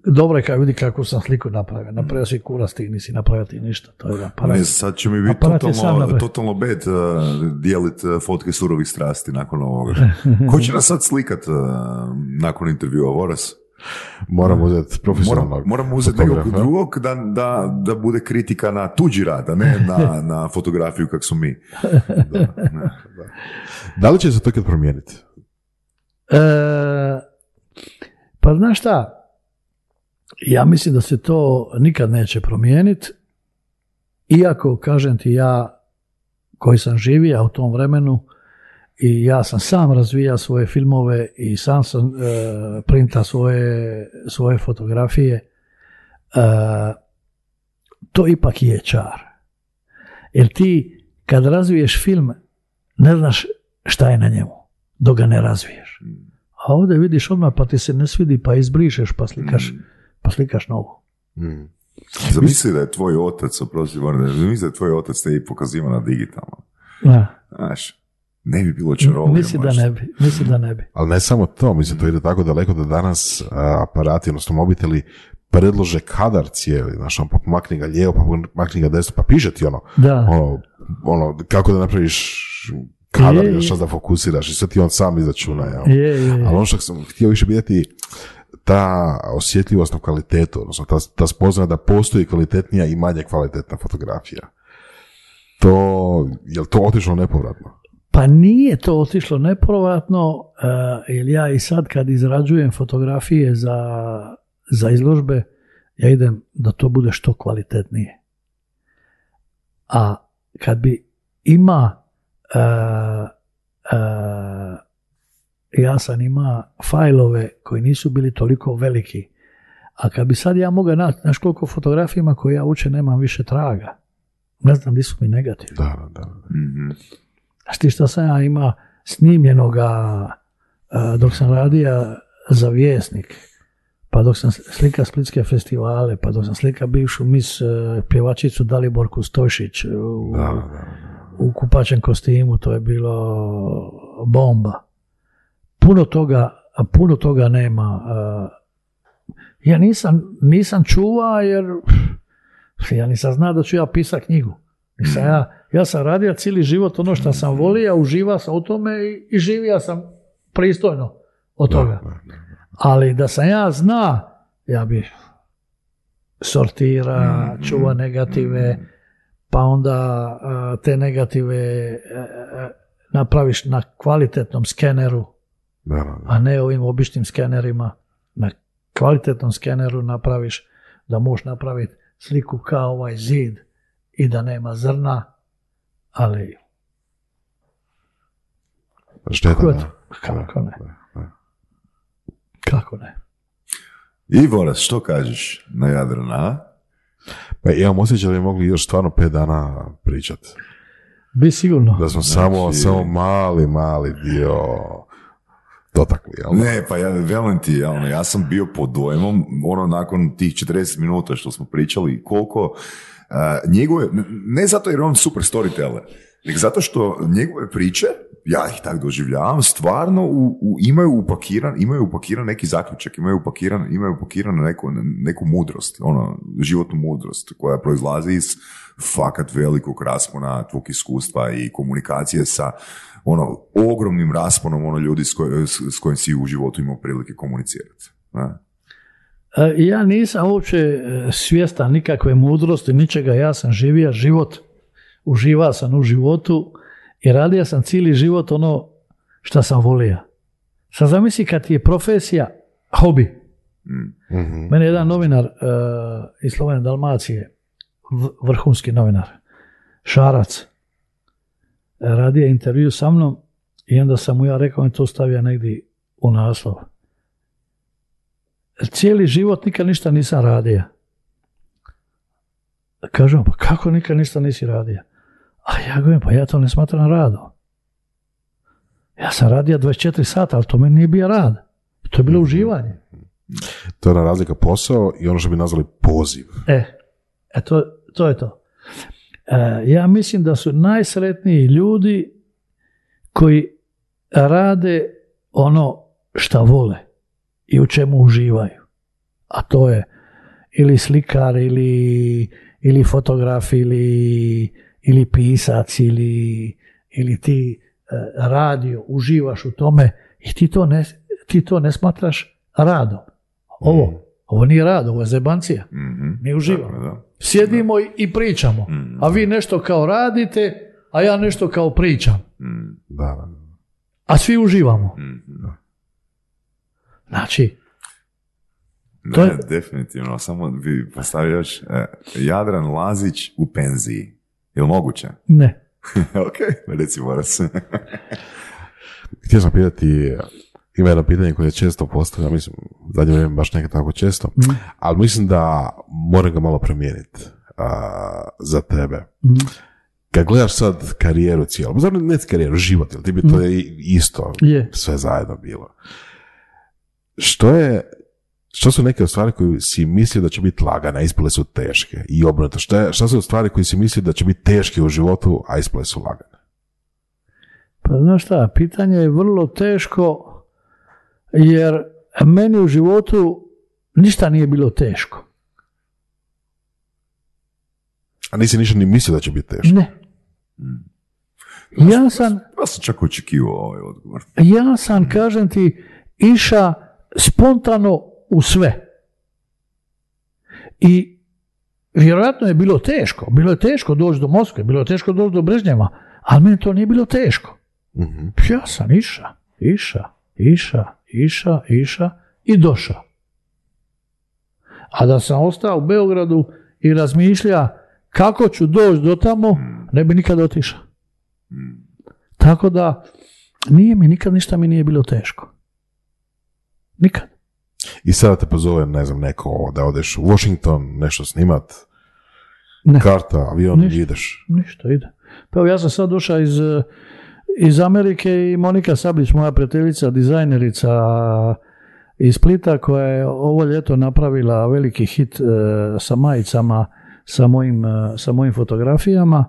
Dobro je kad vidi kako sam sliku napravio. Napravio si kurac ti, nisi napravio ti ništa. To je aparat. Ne, sad će mi biti totalno, totalno bed uh, dijelit uh, fotke surovih strasti nakon ovoga. Ko će nas sad slikat uh, nakon intervjua, Voras? Moramo uzeti Moram, profesionalnog moramo uzeti nekog drugog da, da, da bude kritika na tuđi rad, a ne na, na fotografiju kak su mi. Da, ne. Da li će se to kad promijeniti? E, pa znaš šta, ja mislim da se to nikad neće promijeniti, iako, kažem ti, ja koji sam živio u tom vremenu i ja sam sam razvijao svoje filmove i sam sam e, printa svoje, svoje fotografije, e, to ipak je čar. Jer ti kad razviješ film, ne znaš šta je na njemu, dok ga ne razviješ. A ovdje vidiš odmah pa ti se ne svidi pa izbrišeš pa slikaš, pa slikaš novo. Mm. Zamisli da je tvoj otac, oprosti, zamisli da je tvoj otac te i pokazivao na digitalno. Da. Znaš, ne bi bilo čarolije. Mislim da ne bi, mislim da ne bi. Ali ne samo to, mislim, to ide tako daleko da danas aparati, odnosno mobiteli, predlože kadar cijeli, znaš, on pa pomakni ga lijevo, pa pomakni ga desno, pa piše ti ono, Da. ono, ono, kako da napraviš kadar, Je, šta da fokusiraš i sve ti on sam izračuna, jel? Je, je, je. Ali ono što sam htio više vidjeti, ta osjetljivost na kvalitetu, odnosno ta, ta spoznaja da postoji kvalitetnija i manje kvalitetna fotografija. To, je li to otišlo nepovratno? Pa nije to otišlo nepovratno, uh, jer ja i sad kad izrađujem fotografije za, za izložbe, ja idem da to bude što kvalitetnije. A kad bi ima uh, uh, ja sam ima fajlove koji nisu bili toliko veliki, a kad bi sad ja mogao naći, znaš koliko fotografija ima koje ja uče nemam više traga. Ne znam di su mi negativni. Da, da, da. Mhm. Znaš ti šta sam ja ima snimljenoga e, dok sam radio za vjesnik, pa dok sam slika splitske festivale, pa dok sam slika bivšu mis e, pjevačicu Daliborku Stošić u, u kupačem kostimu, to je bilo bomba. Puno toga, puno toga nema. e, Ja nisam, nisam čuva jer ja nisam znao da ću ja pisati knjigu. Nisam ja, ja sam radio cijeli život ono što sam volio, uživao sam u tome i, i živio sam pristojno od toga. Ali da sam ja zna, ja bi sortira, čuva negative, pa onda te negative e, e, napraviš na kvalitetnom skeneru, a ne ovim običnim skenerima. Na kvalitetnom skeneru napraviš da možeš napraviti sliku kao ovaj zid i da nema zrna, ali Šteta, Kako, da. kako ne? Kako ne? I Boras, što kažeš na Jadrana? Pa imam osjećaj da bi mogli još stvarno pet dana pričat. Bi sigurno. Da smo samo, Znači- samo mali, mali dio dotakli. Jel? Ne, pa ja velim ti, ja, ono, ja sam bio pod dojmom, ono, nakon tih 40 minuta što smo pričali, koliko njegove, ne zato jer je on super storyteller, nego zato što njegove priče, ja ih tak doživljavam, stvarno u, u- imaju upakiran, imaju upakiran neki zaključak, imaju upakiran, imaju upakiran neku, neku mudrost, ono, životnu mudrost koja proizlazi iz fakat velikog raspona tvog iskustva i komunikacije sa ono, ogromnim rasponom ono ljudi s, koj- s, s kojim si u životu imao prilike komunicirati. Ne? E, Ja nisam uopće e, svjestan nikakve mudrosti, ničega. Ja sam živio život, uživao sam u životu i radio sam cijeli život ono što sam volio. Sad zamisli kad ti je profesija hobi. Mhm. Mene je jedan novinar e, iz Slovene Dalmacije, vrhunski novinar, Šarac, radio je intervju sa mnom i onda sam mu ja rekao, on to stavio negdje u naslov. Cijeli život nikad ništa nisam radio. Kažem, pa kako nikad ništa nisi radio? A ja govorim, pa ja to ne smatram radom. Ja sam radio 24 sata, ali to meni nije bio rad. To je bilo uživanje. To je ona razlika posao i ono što bi nazvali poziv. E, e to, to je to. E, ja mislim da su najsretniji ljudi koji rade ono šta vole i u čemu uživaju. A to je ili slikar ili, ili fotograf ili, ili pisac ili, ili ti e, radio, uživaš u tome i ti to ne, ti to ne smatraš radom. Ovo, ovo nije rad, ovo je zebancija. Mhm. Mi uživamo. Da. Sjedimo i- i pričamo. Mm. A vi nešto kao radite, a ja nešto kao pričam. Mm. Da, da. A svi uživamo. Znači, Ne, To je- definitivno, samo bi postavio još e, Jadran Lazić u penziji. Je li moguće? ne. ok, reci Boras. Htio sam pitati, ima jedno pitanje koje je često postavljam, mislim, zadnje vrijeme baš nekad tako često, ali mislim da moram ga malo promijeniti a, za tebe. Kad gledaš sad karijeru cijelu, ne karijeru, život, jer ti bi to je isto Je. sve zajedno bilo. Što je, što su neke od stvari koje si mislio da će biti lagane, a ispale su teške? I obrnuto, što, je, što su stvari koje si mislio da će biti teške u životu, a ispale su lagane? Pa znaš šta, pitanje je vrlo teško jer meni u životu ništa nije bilo teško. A nisi ništa ni mislio da će biti teško? Ne. Ja sam, Ja sam čak očekivao ovaj odgovor. ja sam, kažem ti, iša spontano u sve. I vjerojatno je bilo teško. Bilo je teško doći do Moskve, bilo je teško doći do Brežnjeva, ali meni to nije bilo teško. Mhm. Ja sam iša, iša, iša, iša, iša i došao. A da sam ostao u Beogradu i razmišlja kako ću doći do tamo, ne bi nikad otišao. Tako da nije mi nikad ništa mi nije bilo teško. Nikad. I sada te pozove, ne znam, neko da odeš u Washington, nešto snimat, Ne. karta, avion, Ništa. ideš. Ništa ide. Pa evo ja sam sad došao iz, iz Amerike i Monika Sablić, moja prijateljica, dizajnerica iz Splita koja je ovo ljeto napravila veliki hit eh, sa majicama sa mojim, eh, sa mojim fotografijama.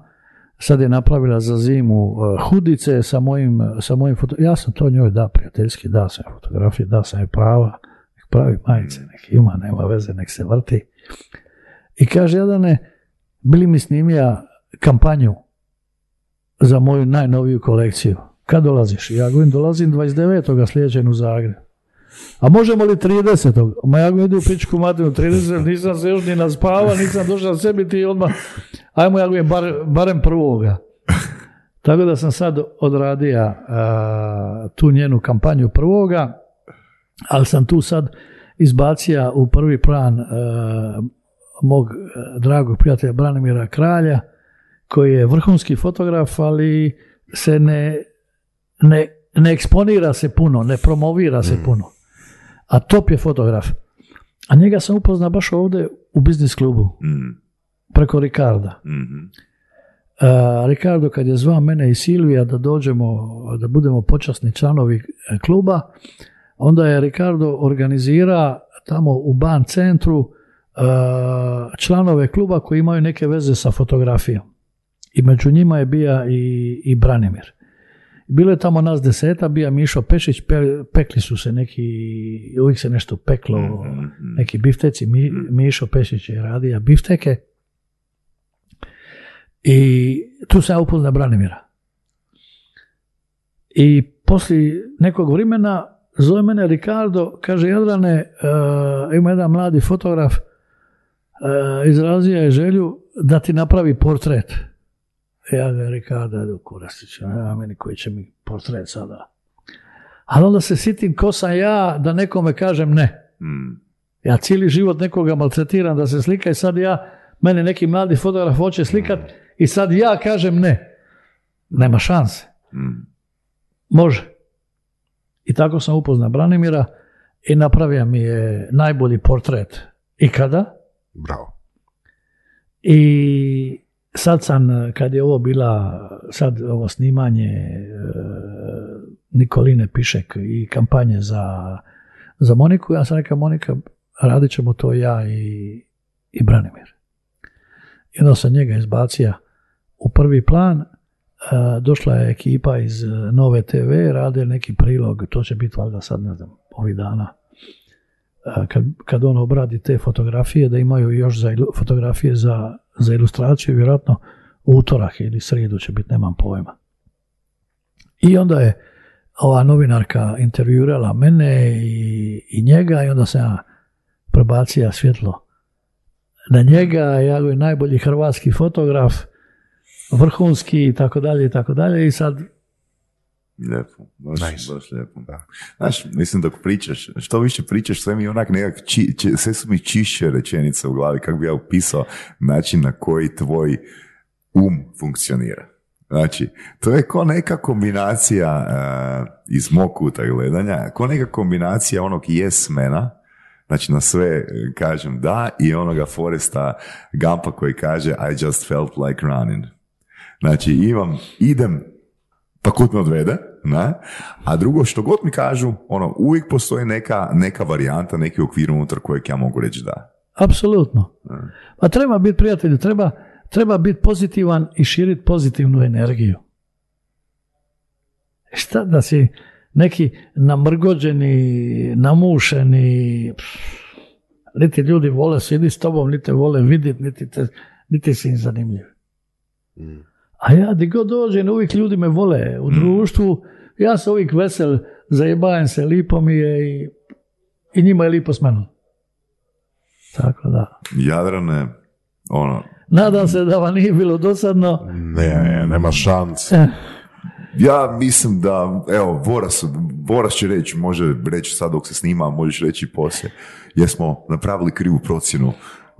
Sad je napravila za zimu eh, hudice sa mojim, sa mojim foto... Ja sam to njoj da prijateljski, da sam fotografije, da sam joj prava, nek pravi majice, nek ima, nema veze, nek se vrti. I kaže, Jadane, bili mi snimija kampanju za moju najnoviju kolekciju. Kad dolaziš? Ja govorim, dolazim 29. sljedećeg u Zagreb. A možemo li 30. Ma ja idu u pičku materinu 30. Nisam se još ni naspava, nisam došao sebi ti odmah. Ajmo, ja govorim, bar, barem prvoga. Tako da sam sad odradio a, tu njenu kampanju prvoga, ali sam tu sad izbacio u prvi plan a, mog dragog prijatelja Branimira Kralja, koji je vrhunski fotograf, ali se ne, ne, ne eksponira se puno, ne promovira se puno. A top je fotograf. A njega sam upoznao baš ovdje u biznis klubu, Mm, preko Ricarda. mhm, Uh, Ricardo kad je zvao mene i Silvija da dođemo, da budemo počasni članovi e, kluba, onda je Ricardo organizira tamo u ban centru uh, članove kluba koji imaju neke veze sa fotografijom. I među njima je bija i, i Branimir. Bilo je tamo nas deseta, bija Mišo Pešić, pe- pekli su se neki, uvijek se nešto peklo, mhm. neki bifteci, Mi, Mišo Pešić je radio bifteke. I tu sam ja upoznao Branimira. I poslije nekog vremena zove mene Ricardo, kaže Jadrane, e, ima jedan mladi fotograf, e, izrazio je želju da ti napravi portret. Ja ga Ricardo, ajde u Kurasić, nema meni koji će mi portret sada. Ali onda se sitim ko sam ja da nekome kažem ne. Mm, Ja cijeli život nekoga maltretiram da se slika i sad ja, mene neki mladi fotograf hoće slikat i sad ja kažem ne. Nema šanse. mm. Može. I tako sam upoznao Branimira i napravio mi je najbolji portret ikada. Bravo. I sad sam, kad je ovo bila, sad ovo snimanje e, Nikoline Pišek i kampanje za, za Moniku, ja sam rekao Monika, radit ćemo to ja i, i Branimir. I onda sam njega izbacio u prvi plan, e, došla je ekipa iz e, Nove TV, rade neki prilog, to će biti valjda sad, ne znam, ovih dana. E, Kad, kad on obradi te fotografije, da imaju još za, fotografije za, za ilustraciju, vjerojatno utorak ili srijedu će biti, nemam pojma. I onda je ova novinarka intervjuirala mene i, i njega i onda sam ja prebacija svjetlo na njega, ja je najbolji hrvatski fotograf, vrhunski i tako dalje i tako dalje i sad Lijepo, baš, Nice. baš lijepo. Da. Znaš, mislim dok pričaš, što više pričaš, sve mi onak nekak, či, či- sve su mi čišće rečenice u glavi, kako bi ja opisao način na koji tvoj um funkcionira. Znači, to je ko neka kombinacija eh, iz mog kuta gledanja, ko neka kombinacija onog yes-mena, znači na sve eh, kažem da, i onoga Foresta Gampa koji kaže I just felt like running. Znači, imam, idem pa kud me odvede, ne? A drugo, što god mi kažu, ono, uvijek postoji neka, neka varijanta, neki okvir unutar kojeg ja mogu reći da. Apsolutno. Pa treba biti prijatelju, treba, treba biti pozitivan i širiti pozitivnu energiju. Šta da si neki namrgođeni, namušeni, niti ljudi vole sjedi s tobom, niti vole vidjeti, niti, te, niti si im zanimljiv. A ja di god dođem, uvijek ljudi me vole u društvu, ja sam uvijek vesel, zajebajem se, lipo mi je i, i njima je lipo s menom. Tako da. Jadrane, ono, Nadam se da vam nije bilo dosadno. Ne, ne, nema šans. Ja mislim da, evo, Voras, Voras će reći, može reći sad dok se snima, možeš reći poslije, jer smo napravili krivu procjenu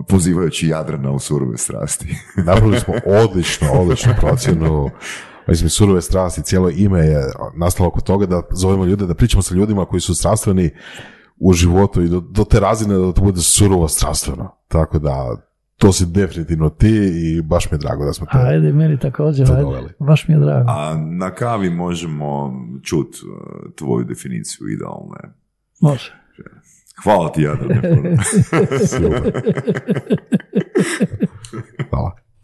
pozivajući Jadrana u surove strasti. Napravili smo odlično, odličnu procjenu. Mislim, surove strasti, cijelo ime je nastalo oko toga da zovemo ljude, da pričamo sa ljudima koji su strastveni u životu i do, do te razine da to bude surovo strastveno. Tako da, to si definitivno ti i baš mi je drago da smo te... Ajde, meni također, ajde. Baš mi je drago. A na kavi možemo čut uh, tvoju definiciju idealne. Može. Hvala ti, Jadrane. Hvala.